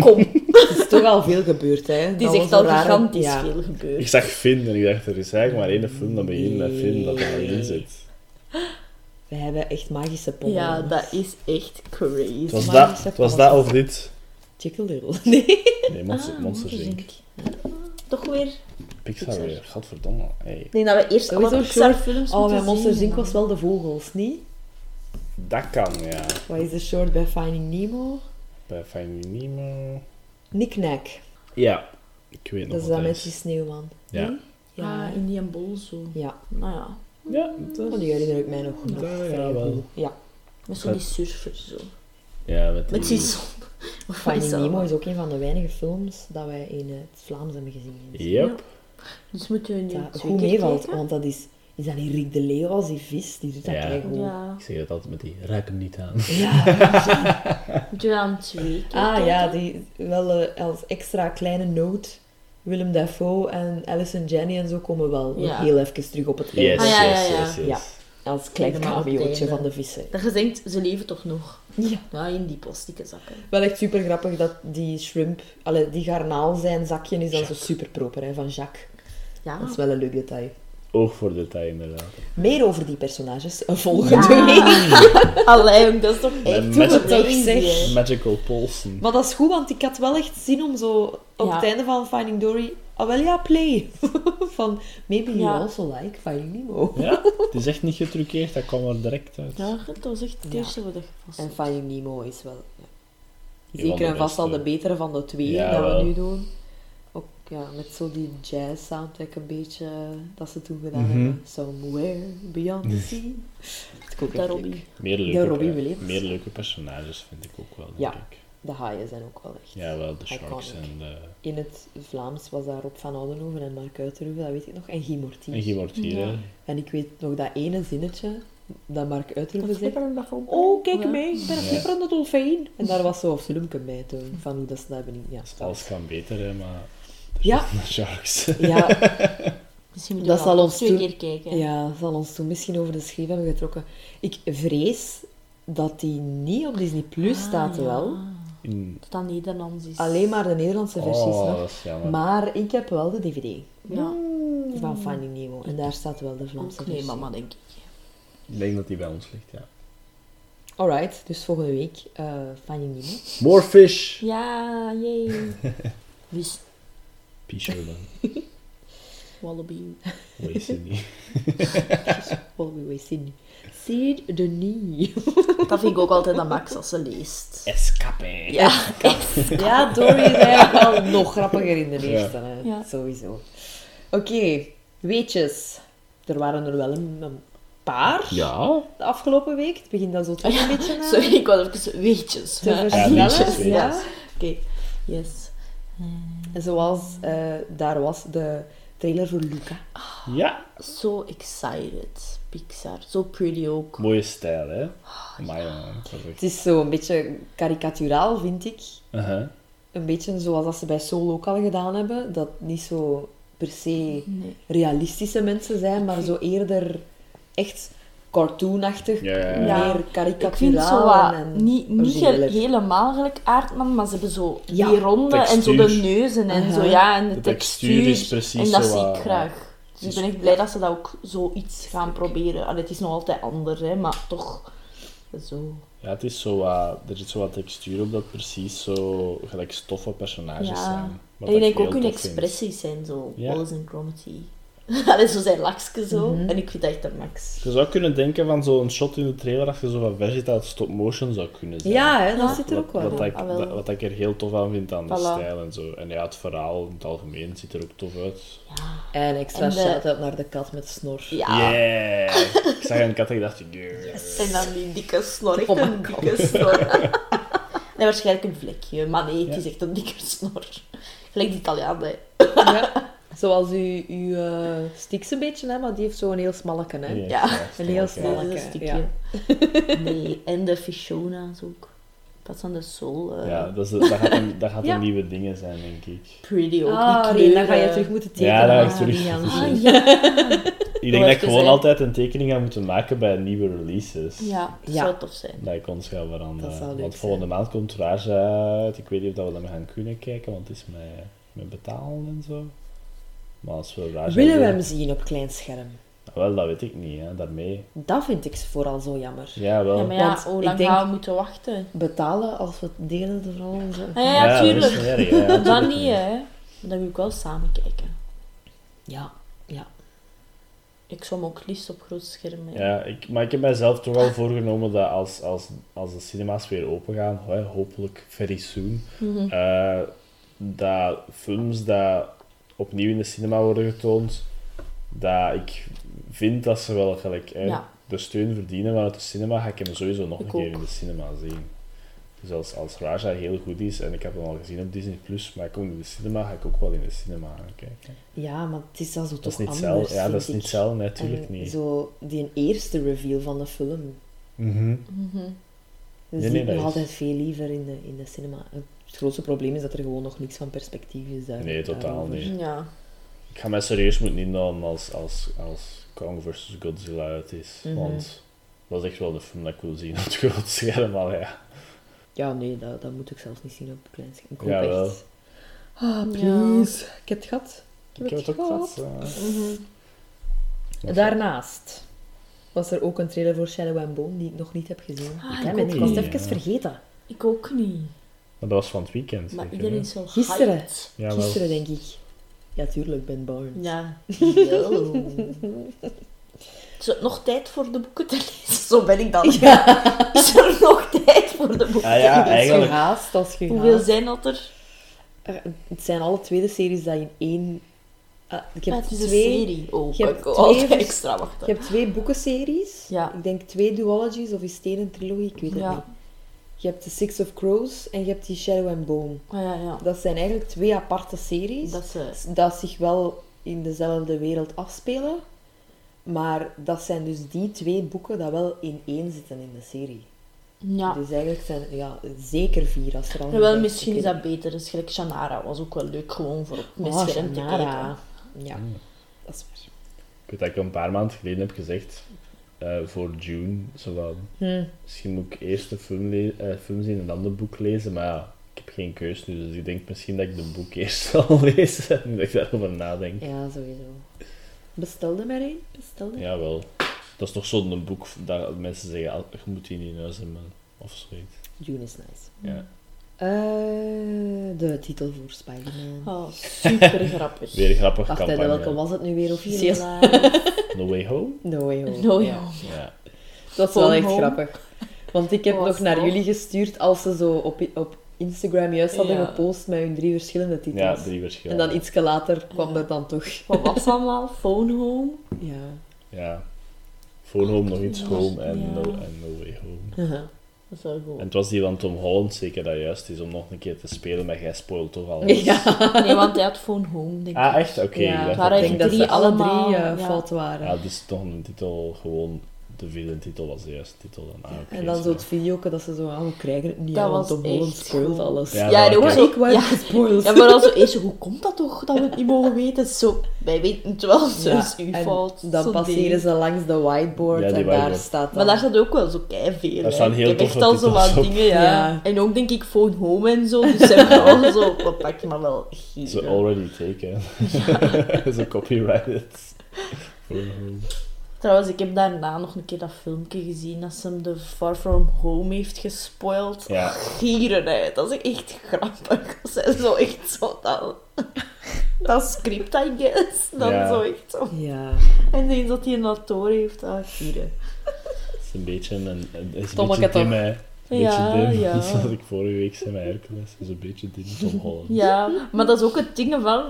kom, *laughs* Het is toch al veel gebeurd, hè. het is echt al rare- gigantisch ja. veel Ik gebeurd. zag Finn en ik dacht, er is eigenlijk maar één film dat begint met Finn dat erin zit. We hebben echt magische pommen. Ja, dat is echt crazy. Het was, dat, het was dat of dit. Chicken Little. *laughs* Nee. Nee, Monster, Ah, Monsters Inc. Toch weer... Pixar Pixar. weer. Godverdomme. Hey. Denk dat we eerst Sowieso alle Pixar-films Oh, Monsters zien. Inc. was wel de vogels, niet? Dat kan, ja. Wat is de short bij Finding Nemo? Bij Finding Nemo. Knick-knack. Ja. Ik weet nog Dat is wat dat dat met die sneeuwman. Ja. Nee? Ja. Ah, in die bol zo. ja. Nou ja, Ja, dat Oh, die herinner ik mij nog, nog Ja, ja, wel. goed. Ja. met zo die surfers zo. Ja, met die... Met die zon. *laughs* Finding is dat? Nemo is ook een van de weinige films dat wij in het Vlaams hebben gezien. Yep. Dus moeten we nu Dat twee goed keer meevalt, want dat is... Is dat niet Rick de Leeuw als die vis? Die doet dat Ja. Ja. Ik zeg het altijd met die, raak hem niet aan. Ja. *laughs* *laughs* Moeten we dan twee keer Ah ja, die, wel eh, als extra kleine note. Willem Dafoe en Alison Jenny en zo komen wel nog heel even terug op het Yes, einde. Ah, ja, ja, yes, ja. yes, yes. Ja. Als klein cameootje van de vissen. Dat je denkt, ze leven toch nog? Ja. Ja, in die plastieke zakken. Wel echt super grappig dat die shrimp, allee, die garnaal zijn zakje is dan Jacques. zo super proper hè, van Jacques. Ja. Dat is wel een leuk detail. Oog voor detail, inderdaad. Meer over die personages een volgende Ja. week. *laughs* Allee, dat is toch echt Met het toch crazy, zeg. hè? Magical Paulsen. Maar dat is goed, want ik had wel echt zin om zo op Ja. het einde van Finding Dory... Ah, wel ja, play. *laughs* van, maybe you Ja. also like Finding Nemo. Ja, het is echt niet getruckeerd, dat kwam er direct uit. Ja, dat was echt het Ja. eerste wat ik vast En Finding Nemo is wel... Zeker en vast al de betere van de twee Ja, dat we nu doen. Ja, met zo die jazz soundtrack een beetje dat ze toen gedaan Mhm. hebben. Somewhere beyond the sea. Dat Dat echt Robbie. Meer Ja, leuke, Robbie per- Williams. meer leuke personages vind ik ook wel, denk Ja. ik. De haaien zijn ook wel echt... Ja, wel, de Sharks Iconic. en de... In het Vlaams was daar Rob van Oudenhoven en Mark Uiterhoeven, dat weet ik nog. En Guy Mortier. En Guy Mortier, Ja. hè. En ik weet nog dat ene zinnetje dat Mark Uiterhoeven ik Oh, kijk Ja. mee, ik ben een Ja. flipperende dolfijn. En daar was zo'n filmpje bij toen, van hoe dat ze dat hebben. Ja, Alles kan beter, hè, maar... Ja. Sharks. ja, *laughs* Misschien moeten Dat we zal ons twee toen- keer kijken. ja, zal ons toen misschien over de schreef hebben getrokken. Ik vrees dat die niet op Disney Plus Ah, staat ja. wel. In... Dat dat Nederlands is. Alleen maar de Nederlandse versies Oh, nog. dat is jammer. Maar ik heb wel de DVD Ja. van Finding Nemo. En daar staat wel de Vlaamse Ook nee, versie. mama, denk ik. Ik denk dat die bij ons ligt, ja. Alright, dus volgende week eh Finding Nemo. More fish! Ja, jee. Wist *laughs* P-show dan. *laughs* Wallaby. What we we zien. Sid Denis. Dat vind ik ook altijd aan Max als ze leest. Escape! Ja, *laughs* Ja, Dory is eigenlijk wel nog grappiger in de Ja. eerste. Hè. Ja. Sowieso. Oké, weetjes. Er waren er wel een, een paar Ja? de afgelopen week. Het begint dan zo toch een beetje aan Sorry, ik was even weetjes. te versnellen. weetjes, weetjes. ja. Oké, yes. En zoals eh, daar was de trailer voor Luca. Ja! So excited. Pixar. Zo pretty ook. Mooie stijl, hè? Maar ja. Het is zo een beetje karikaturaal, vind ik. Uh-huh. Een beetje zoals dat ze bij Soul ook al gedaan hebben. Dat niet zo per se Nee. realistische mensen zijn, maar zo eerder echt cartoonachtig, Ja, ja, meer Ik vind karikaturaal zo wat, en niet, niet ge- origineler. helemaal gelijk Aardman, maar ze hebben zo Ja, die ronde en zo de neuzen en zo, ja, en de, De textuur is precies En dat zo zie ik graag. Dus ik ben echt blij dat ze dat ook zoiets gaan proberen. Allee, het is nog altijd anders, hè, maar toch zo. Ja, het is zo wat... Er zit zo wat textuur op dat precies zo gelijk stoffe personages Ja. zijn. En ik denk ook hun expressies zijn zo, Ja. alles in chromity. *laughs* Allee, zo zijn lakske zo. Mhm. En ik vind dat echt een max. Je zou kunnen denken van zo'n shot in de trailer dat je zo van uit stop motion zou kunnen zijn. Ja, hè, dat Ja. zit er ook wel wat, ik, Ah, wat, wat ik er heel tof aan vind aan de Voilà. stijl en zo. En ja, het verhaal in het algemeen ziet er ook tof uit. Ja. En extra shout-out naar de kat met snor. Ja. Yeah! ik zag een kat en ik dacht, yes. En dan die dikke snor, echt Oh een God. dikke snor. *laughs* *laughs* nee, waarschijnlijk een vlekje, maar nee, het is echt een dikke snor. Gelijk de Italiaan, hè. Ja. Zoals uw, uw eh Stix een beetje, hè, maar die heeft zo'n heel smalleke. Hè. Ja, Ja. Een heel oké. smal. Dat is een Smalke, stukje. ja. *laughs* Nee, en de Fishona's ook. Pas aan de Soul. eh, Ja, dat, is, dat gaat, een, dat gaat Ja. een nieuwe dingen zijn, denk ik. Pretty ook. Ah, die nee, dan ga je terug moeten tekenen. Ja, dan ga ik Ah, terug zien. Ah, ja. Ik denk dat ik even gewoon zijn. altijd een tekening ga moeten maken bij nieuwe releases. Ja, dat Ja. zou tof zijn. Dat ik ons ga veranderen. Dat zou leuk want zijn. volgende maand komt Raja uit. Ik weet niet of dat we dat gaan kunnen kijken, want het is met, met betalen en zo. Maar als we Raja Willen we hem zien op klein scherm? Wel, dat weet ik niet, hè. daarmee. Dat vind ik vooral zo jammer. Ja, wel. Ja, maar ja, Want hoe lang denk- gaan we moeten wachten? Betalen als we het delen vooral onze... Ah, ja, ja, dat tuurlijk. niet erg, hè. Ja, *laughs* Dat niet, hè. Maar dan wil ik wel samen kijken. Ja, ja. Ik zou hem ook liefst op groot scherm. Ja, ik, maar ik heb mijzelf toch wel voorgenomen dat als, als, als de cinema's weer open gaan, hè, hopelijk very soon, Mhm. eh, dat films dat opnieuw in de cinema worden getoond, dat ik vind dat ze wel gelijk Ja. de steun verdienen vanuit de cinema, ga ik hem sowieso nog Ik een keer ook. in de cinema zien. Dus als, als Raja heel goed is, en ik heb hem al gezien op Disney+, Plus, maar ik kom in de cinema, ga ik ook wel in de cinema gaan kijken. Ja, maar het is dan zo Dat toch is niet anders. Ja, dat is niet hetzelfde, natuurlijk En niet. Zo, die eerste reveal van de film. Mhm. Mhm. Nee, zie nee, ik is- altijd veel liever in de, in de cinema. Het grootste probleem is dat er gewoon nog niks van perspectief is daar. Nee, totaal daarover. niet. Ja. Ik ga mij serieus moeten inhouden als, als, als Kong vs. Godzilla uit is. Mhm. Want dat is echt wel de film dat ik wil zien op het grote scherm. Maar ja, Ja, nee, dat, dat moet ik zelfs niet zien op het klein scherm. Ik hoop Jawel. echt... Ah, Ja. please. Ik heb het gehad. ik heb het ook gehad. eh. Mhm. Daarnaast was er ook een trailer voor Shadow and Bone die ik nog niet heb gezien. Ah, ik ik was het niet, even ja. vergeten. Ik ook niet. Maar dat was van het weekend. Maar zeker, iedereen is zo Gisteren. hyped. Ja, wel. Gisteren, denk ik. Ja, tuurlijk, Ben Barnes. Ja. Yo. *laughs* Is er nog tijd voor de boeken te lezen? Zo ben ik dan. *laughs* Is er nog tijd voor de boeken Ah ja, te lezen? Eigenlijk. haast, als je Hoeveel haast. zijn dat er? Er- Het zijn alle tweede series dat in één... Ah, ik heb Ah, het is een twee... serie. Oh, je ik hebt wil twee altijd extra wachten. Je hebt twee boekenseries. Ja. Ik denk twee duologies, of is het een trilogie? Ik weet het Ja. niet. Je hebt de Six of Crows en je hebt die Shadow and Bone. Ah, ja, ja. Dat zijn eigenlijk twee aparte series. Dat ze... dat zich wel in dezelfde wereld afspelen. Maar dat zijn dus die twee boeken dat wel in één zitten in de serie. Ja. Dus eigenlijk zijn ja, zeker vier als er al een misschien is dat beter. Dus gelijk Shannara was ook wel leuk gewoon voor op Oh, te kijken. Ja, Mm. dat is waar. Ik weet dat ik een paar maanden geleden heb gezegd, eh, voor June, zo van, Hm. misschien moet ik eerst de film, eh, film zien en dan de boek lezen, maar ja, ik heb geen keus nu, dus ik denk misschien dat ik de boek eerst *laughs* zal lezen, en dat ik daarover nadenk. Ja, sowieso. Bestelde maar één. Bestelde. Jawel. Dat is toch zo'n boek dat mensen zeggen, "Ah, je moet die niet in huis hebben, of zoiets. June is nice. Ja. Eh, de titel voor Spider-Man. Oh, super *laughs* grappig. Weer een grappig Wacht, campagne. welke was het nu weer officieel? *laughs* No Way Home? No Way Home. No, ja. ja. Ja. Dat is wel echt Home. grappig. Want ik heb nog naar jullie gestuurd als ze zo op, op Instagram juist hadden Ja. gepost met hun drie verschillende titels. ja, drie en verschillende. dan ietsje later kwam er dan toch. Wat was allemaal? Phone Home? Ja. Ja. Phone Home, nog iets. Home en, Ja. no, en No Way Home. Uh-huh. Dat is wel goed. En het was die van Tom Holland zeker dat juist is om nog een keer te spelen, maar jij spoilt toch al. Ja. *laughs* Nee, want hij had Phone Home, denk Ah, ik. echt? Oké. ja, ik dat- ze alle drie ja. fout waren. Ja, dus toch een titel, gewoon de vierde titel was de juiste titel. Dan. Ah, en dan zo. het video dat ze zo, ah, we krijgen het niet, Dat want was Tom Holland echt spoilt alles. Ja, Ja, dat en ook was ik word ja. gespoild. Ja, maar dan zo eerst, hoe komt dat toch dat we het niet mogen weten? Zo, wij weten het wel, zo Ja, is uw en fout. Dan passeren ding. ze langs de whiteboard Ja, en daar staat dan... Maar daar staat ook wel zo. Daar hè. staan heel Ik heb echt toffe al zo wat dingen, ja. Ja. En ook denk ik Phone Home en zo, dus ze hebben al zo, *laughs* wat pak je maar wel Zo gieren. already taken. *laughs* Zo copyrighted. Phone Home. Trouwens, ik heb daarna nog een keer dat filmpje gezien dat ze hem de Far From Home heeft gespoild. Ja. Gieren uit, dat is echt grappig. Dat zijn zo echt zo dat... Dat script, I guess. Dan Ja. zo echt zo. Ja. En eens dat hij een acteur heeft, ah, gieren. Het is een beetje een, een, een, is beetje dim, hè. Een Ja, beetje dim. *laughs* ja. Zoals ik vorige week zei met Hercules. is een beetje dim Tom Holland. Ja, maar dat is ook het ding van...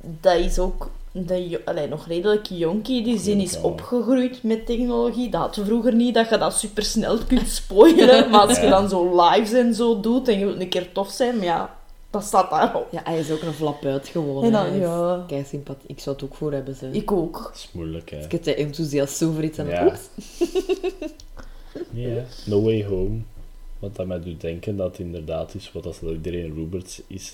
Dat is ook... Dat je, allee, nog redelijk jonkie, die zin is opgegroeid met technologie. Dat had vroeger niet, dat je dat super snel kunt spoilen. *laughs* Maar als je dan zo lives en zo doet en je wilt een keer tof zijn, maar ja, dat staat daarop. ja, hij is ook een flap uit gewoon. En dan, ja. kei sympathiek. Ik zou het ook voor hebben, ze. Ik ook. Dat is moeilijk, hè. Ik heb te enthousiast over iets en Ja. oeps. *laughs* Ja. No Way Home. Wat dat mij doet denken dat het inderdaad is wat als dat iedereen Roberts is.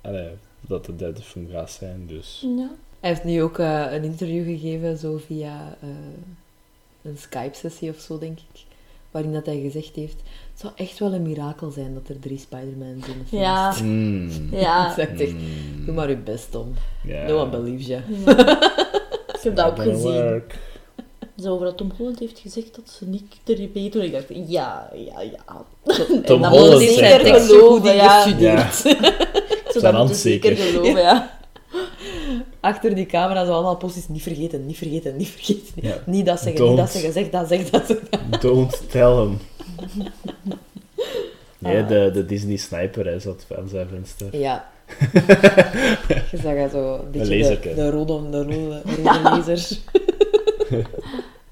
Allee, dat de derde film gaat zijn, dus... Ja. Hij heeft nu ook eh, een interview gegeven, zo via eh, een Skype-sessie of zo, denk ik. Waarin dat hij gezegd heeft: Het zou echt wel een mirakel zijn dat er drie Spider-Mans in de film Ja. staan." Mm. Ja. *laughs* Ik zeg echt, Mm. doe maar je best, Tom. Ja. No one believes you. *laughs* Ik heb dat ook gezien. work. Zo over dat Tom Holland heeft gezegd dat ze niet erin meedoen. Ik dacht, ja, ja, ja. Tom *laughs* dat Holland zeker dat. ja. Zo, Zijn dat moet hand je zeker zeker. geloven, ja. *laughs* Achter die camera zo allemaal postjes, niet vergeten, niet vergeten, niet vergeten. Niet dat zeggen, niet dat zeggen, zeg dat, zeg dat. zeg dat. *laughs* Don't tell him. *laughs* Nee, Ah. de, de Disney sniper hè, zat aan zijn venster. Ja. Je zag dat zo een beetje de, de rode, de rode, rode laser.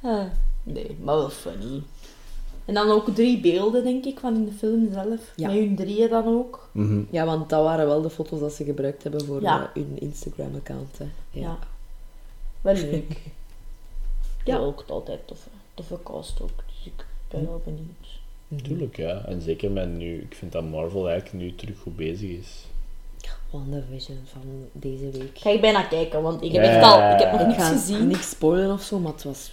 Ah, nee, maar wel funny. En dan ook drie beelden, denk ik, van in de film zelf. Ja. Met hun drieën dan ook. Mhm. Ja, want dat waren wel de foto's dat ze gebruikt hebben voor Ja. eh, hun Instagram-account. Ja. Ja. Wel leuk. *laughs* Ja. ook altijd toffe, toffe cast ook. Dus ik ben wel benieuwd. Tuurlijk, ja. En zeker met nu... Ik vind dat Marvel eigenlijk nu terug goed bezig is. WandaVision van deze week. Ga ik bijna kijken, want ik heb Ja. echt al... Ik heb nog Ik niks ga gezien. niks spoilen of zo, maar het was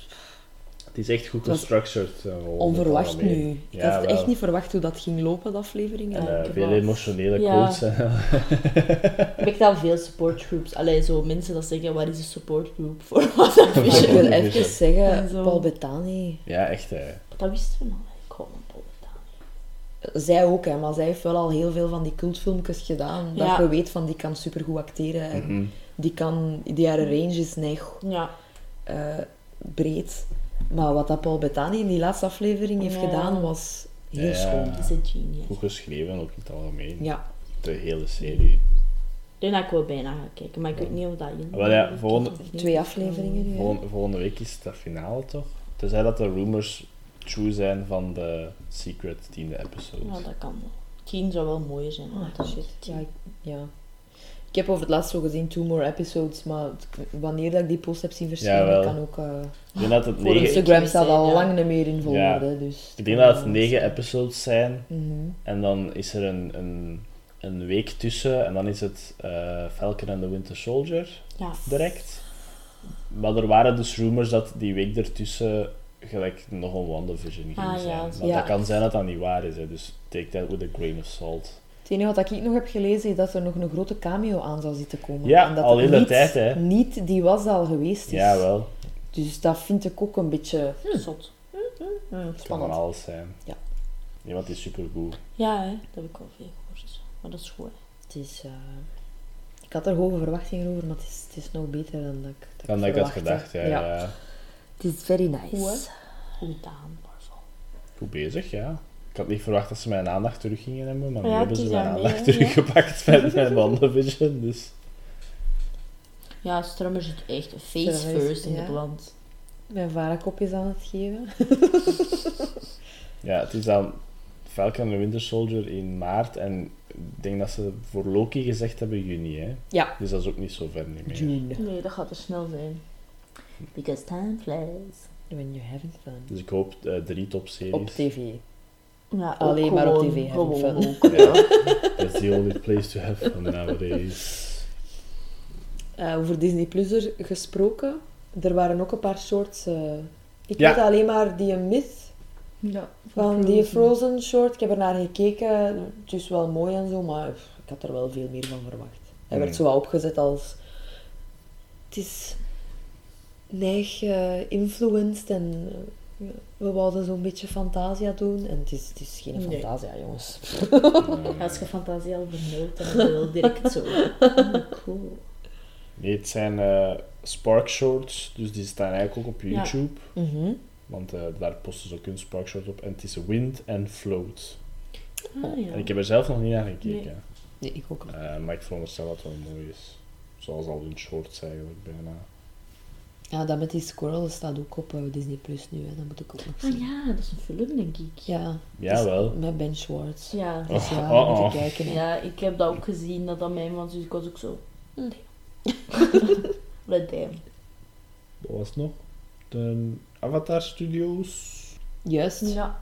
is echt goed gestructured. eh, onverwacht nu. Ik Ja, had wel. echt niet verwacht hoe dat ging lopen, de aflevering. En eh, ik veel emotionele Ja. quotes. *laughs* Ik heb al veel supportgroups. Allee, zo mensen dat zeggen, wat is een supportgroup voor *laughs* Maar ik WandaVision? wil even zeggen. Paul Bettany, ja, echt. Hè. Dat wisten we al. Ik hou van Paul Bettany. zij ook, hè, maar zij heeft wel al heel veel van die cultfilmpjes gedaan. Dat je weet van, die kan supergoed acteren. En Mhm. die kan, die haar range is neig Ja. eh, breed. Maar wat dat Paul Bettany in die laatste aflevering heeft Ja. gedaan, was heel Ja. schoon. Dat is een genius. Goed geschreven, ook in het algemeen. Ja. De hele serie. Ik denk dat ik wel bijna ga kijken, maar ik weet niet of dat in. Wel ja, volgende- Twee afleveringen. Volgende, volgende week is het de finale, toch? Tenzij dat de rumors true zijn van de secret tiende episode. Ja, dat kan wel. Tien zou wel mooier zijn. Ah, dan shit. Ja, ik- ja. Ik heb over het laatst zo gezien two more episodes, maar wanneer dat ik die post heb zien verschijnen, kan ook... eh Ik denk dat het Voor negen, een Instagram staat al ja. lang niet meer in volgorde, Ja. dus... ik denk dat het negen episodes zijn. Mhm. En dan is er een, een, een week tussen. En dan is het eh, Falcon and the Winter Soldier Ja. direct. Maar er waren dus rumors dat die week ertussen gelijk nog een WandaVision ging Ah, ja, zijn. Maar Ja. dat kan zijn dat dat niet waar is. Hè. Dus take that with a grain of salt. Het enige wat ik nog heb gelezen is dat er nog een grote cameo aan zou zitten komen. Ja, En dat al het hele niet- tijd, hè. Niet die was al geweest is. Ja, wel. Dus dat vind ik ook een beetje Zot. hm, Het kan spannend. van alles zijn. Ja. Nee, want het is supergoed. Ja, hè. dat heb ik wel veel gehoord. Maar dat is goed. hè. Het is... eh, Ik had er hoge verwachtingen over, maar het is, het is nog beter dan dat ik, dat Dan dat ik had gedacht, ja. ja. Het is very nice. Goed, hè? Goed gedaan, Marvel. Goed bezig, ja. Ik had niet verwacht dat ze mijn aandacht terug gingen hebben, maar nu Ja, hebben ze mijn aandacht teruggepakt met *laughs* mijn WandaVision. Dus Ja, Strummer zit echt face first in ja. het land. Mijn varenkopjes aan het geven. *laughs* ja, het is dan Falcon and the Winter Soldier in maart. En ik denk dat ze voor Loki gezegd hebben juni, hè. Ja. Dus dat is ook niet zo ver niet meer. June. Nee, dat gaat er snel zijn. Because time flies. When you're having fun. Dus ik hoop eh, drie topseries. Op tv. Ja, Alleen maar op tv gewoon fun. ook, *laughs* ja. That's the only place to have fun nowadays. Eh, over Disney Plus er gesproken. Er waren ook een paar shorts. eh, ik Ja. weet alleen maar die Myth Ja, van die Frozen short. Ik heb er naar gekeken. Het is wel mooi en zo, maar pff, ik had er wel veel meer van verwacht. Hij werd Hmm. zo opgezet als... Het is neig eh, influenced en we wouden zo'n beetje Fantasia doen. En het is, het is geen Nee. Fantasia, jongens. Eh, Als je fantasie al vermeld, dan wel direct zo. *laughs* Oh, cool. nee, het zijn eh, Spark Shorts, dus die staan eigenlijk ook op Ja. YouTube. Mhm. Want eh, daar posten ze ook hun Spark Shorts op. En het is Wind and Float. Ah, ja. En ik heb er zelf nog niet naar gekeken. Nee, ik ook niet. Eh, maar ik veronderstel dat het wel mooi is. Zoals al hun shorts eigenlijk bijna. Ja, dat met die squirrel staat ook op eh, Disney Plus nu. Hè. Dat moet ik ook nog zien. Ah ja, dat is een film, denk ik. Ja. Jawel. Dus Met Ben Schwartz. Ja. Dus ja, Oh, moet oh. je kijken. hè. Ja, ik heb dat ook gezien, dat dat mijn was, dus ik was ook zo... Hm. Let *laughs* damn. Wat was het nog? De Avatar Studios. Juist. Ja.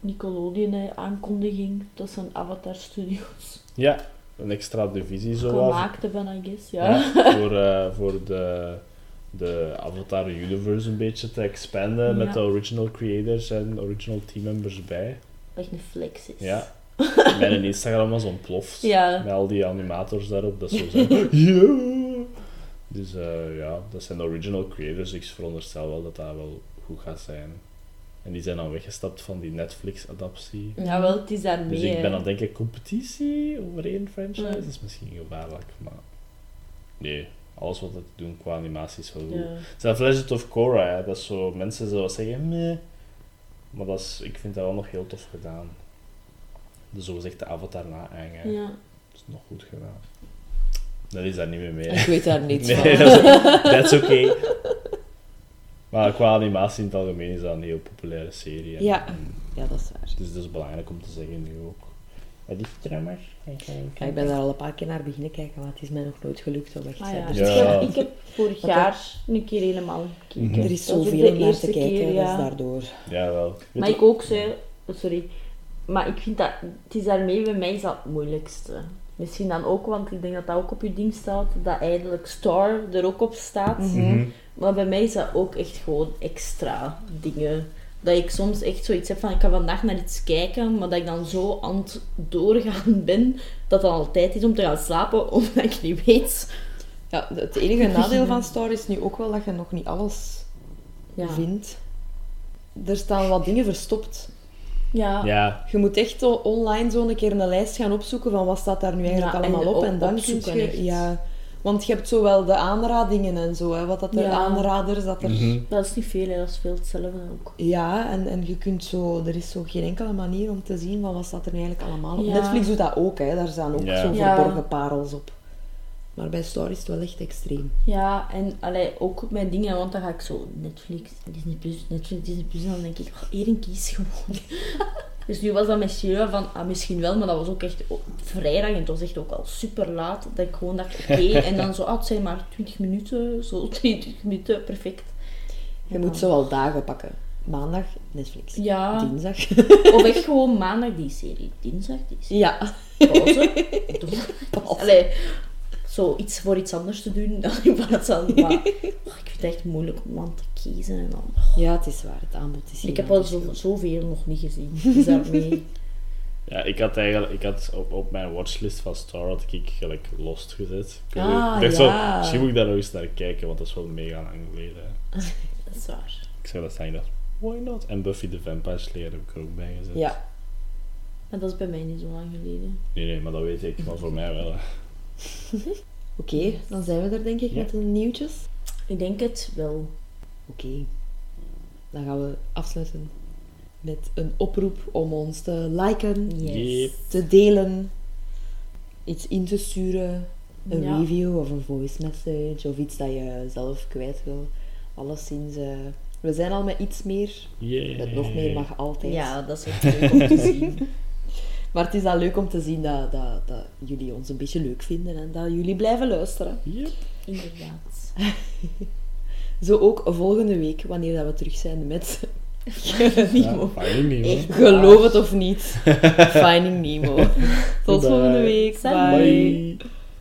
Nickelodeon-aankondiging. Dat zijn Avatar Studios Ja, een extra divisie zo wel. gemaakt hebben, I guess. Ja. Ja, voor, eh, voor de, de Avatar Universe een beetje te expanden met Ja. de original creators en original teammembers bij. Dat echt een flex is. Ja. *laughs* Mijn *laughs* Instagram was ontploft. Ja. Met al die animators daarop, dat zo zijn. *laughs* ja! Dus eh, ja, dat zijn de original creators. Ik veronderstel wel dat dat wel goed gaat zijn. En die zijn dan weggestapt van die Netflix-adaptie. Jawel, het is daar Dus mee. ik ben aan het denken, competitie over één franchise? Ja. Dat is misschien gevaarlijk, maar... Nee, alles wat het doen qua animatie is wel goed. Ja. Zelfs Legend of Korra, hè, dat is zo... Mensen zullen zeggen, meh. Maar dat is, ik vind dat wel nog heel tof gedaan. De zogezegde avatar na hè. Ja. Dat is nog goed gedaan. Dat is daar niet meer mee. Ik weet daar niets *laughs* Nee, van. dat is, oké. Maar qua animatie in het algemeen is dat een heel populaire serie. hè. Ja. Ja, dat is waar. Het is dus belangrijk om te zeggen nu ook. Wat is? Ja, ik ben daar al een paar keer naar beginnen kijken, maar het is mij nog nooit gelukt om echt Ah, te ja. dus Ja. Ik, heb, vorig jaar een keer helemaal gekeken. Mhm. Er is zoveel om naar te kijken, keer, dat ja. is daardoor. Ja, wel. Maar ik ook zei, sorry, maar ik vind dat, het is daarmee bij mij is dat het moeilijkste. Misschien dan ook, want ik denk dat dat ook op je ding staat, dat eigenlijk Star er ook op staat. Mhm. Maar bij mij is dat ook echt gewoon extra dingen. Dat ik soms echt zoiets heb van, ik ga vandaag naar iets kijken, maar dat ik dan zo aan het doorgaan ben, dat het al tijd is om te gaan slapen, *laughs* omdat ik niet weet. Ja, het enige *laughs* nadeel van Star is nu ook wel dat je nog niet alles Ja. vindt. Er staan wat dingen verstopt. Ja. Ja, Je moet echt online zo een keer een lijst gaan opzoeken van wat staat daar nu eigenlijk Ja, allemaal op. op- En dan kun je... echt. Ja, want je hebt zowel de aanradingen en zo, hè, wat dat er Ja. aanraders, dat er... Mhm. Dat is niet veel, hè. dat is veel hetzelfde ook. Ja, en, en je kunt zo... Er is zo geen enkele manier om te zien van wat staat er nu eigenlijk allemaal op. Ja. Netflix doet dat ook, hè. Daar staan ook Ja. zo Ja. verborgen parels op. Maar bij Star is het wel echt extreem. Ja, en allee, ook met dingen, want dan ga ik zo Netflix, Disney Plus, Netflix, Disney Plus, en dan denk ik, oh, Erin kies gewoon. *laughs* dus nu was dat met van, ah, misschien wel, maar dat was ook echt vrijdag en het was echt ook al super laat, dat ik gewoon dacht, oké, *laughs* en dan zo, ah, het zijn maar 20 minuten, zo *laughs* 20 minuten, perfect. Je En moet dan- zo wel dagen pakken. Maandag, Netflix. Ja, Dinsdag. *laughs* of echt gewoon maandag die serie, dinsdag die serie, Ja. pauze, door. Allee, zo iets voor iets anders te doen dan in plaats van, maar *laughs* oh, ik vind het echt moeilijk om aan te kiezen en dan... Ja, het is waar. Het aanbod is Ik heb al zo, zoveel nog niet gezien. Dus daarmee... *laughs* ja, ik had eigenlijk ik had op, op mijn watchlist van Star had ik gelijk Lost gezet. Ik, Ah, dacht ja. zo, misschien moet ik daar nog eens naar kijken, want dat is wel mega lang geleden. *laughs* Dat is waar. Ik zei dat staan, ik dacht, why not? En Buffy the Vampire Slayer heb ik er ook bij gezet. Ja. Maar dat is bij mij niet zo lang geleden. Nee, nee, maar dat weet ik, maar voor mij wel. *laughs* Oké, dan zijn we er denk ik Ja. met de nieuwtjes. Ik denk het wel. Oké. Dan gaan we afsluiten met een oproep om ons te liken, Yes. Yep. te delen, iets in te sturen, een Ja. review of een voice message of iets dat je zelf kwijt wil. Alleszins, eh, we zijn al met iets meer. Yeah. Met nog meer mag altijd. Ja, dat is echt *laughs* leuk om te zien. Maar het is dan leuk om te zien dat, dat, dat jullie ons een beetje leuk vinden en dat jullie blijven luisteren. Yep. Inderdaad. *laughs* Zo ook volgende week, wanneer dat we terug zijn met *laughs* Nemo. niet, man. Echt. Geloof het of niet. *laughs* Finding Nemo. Tot Bye. volgende week. Bye.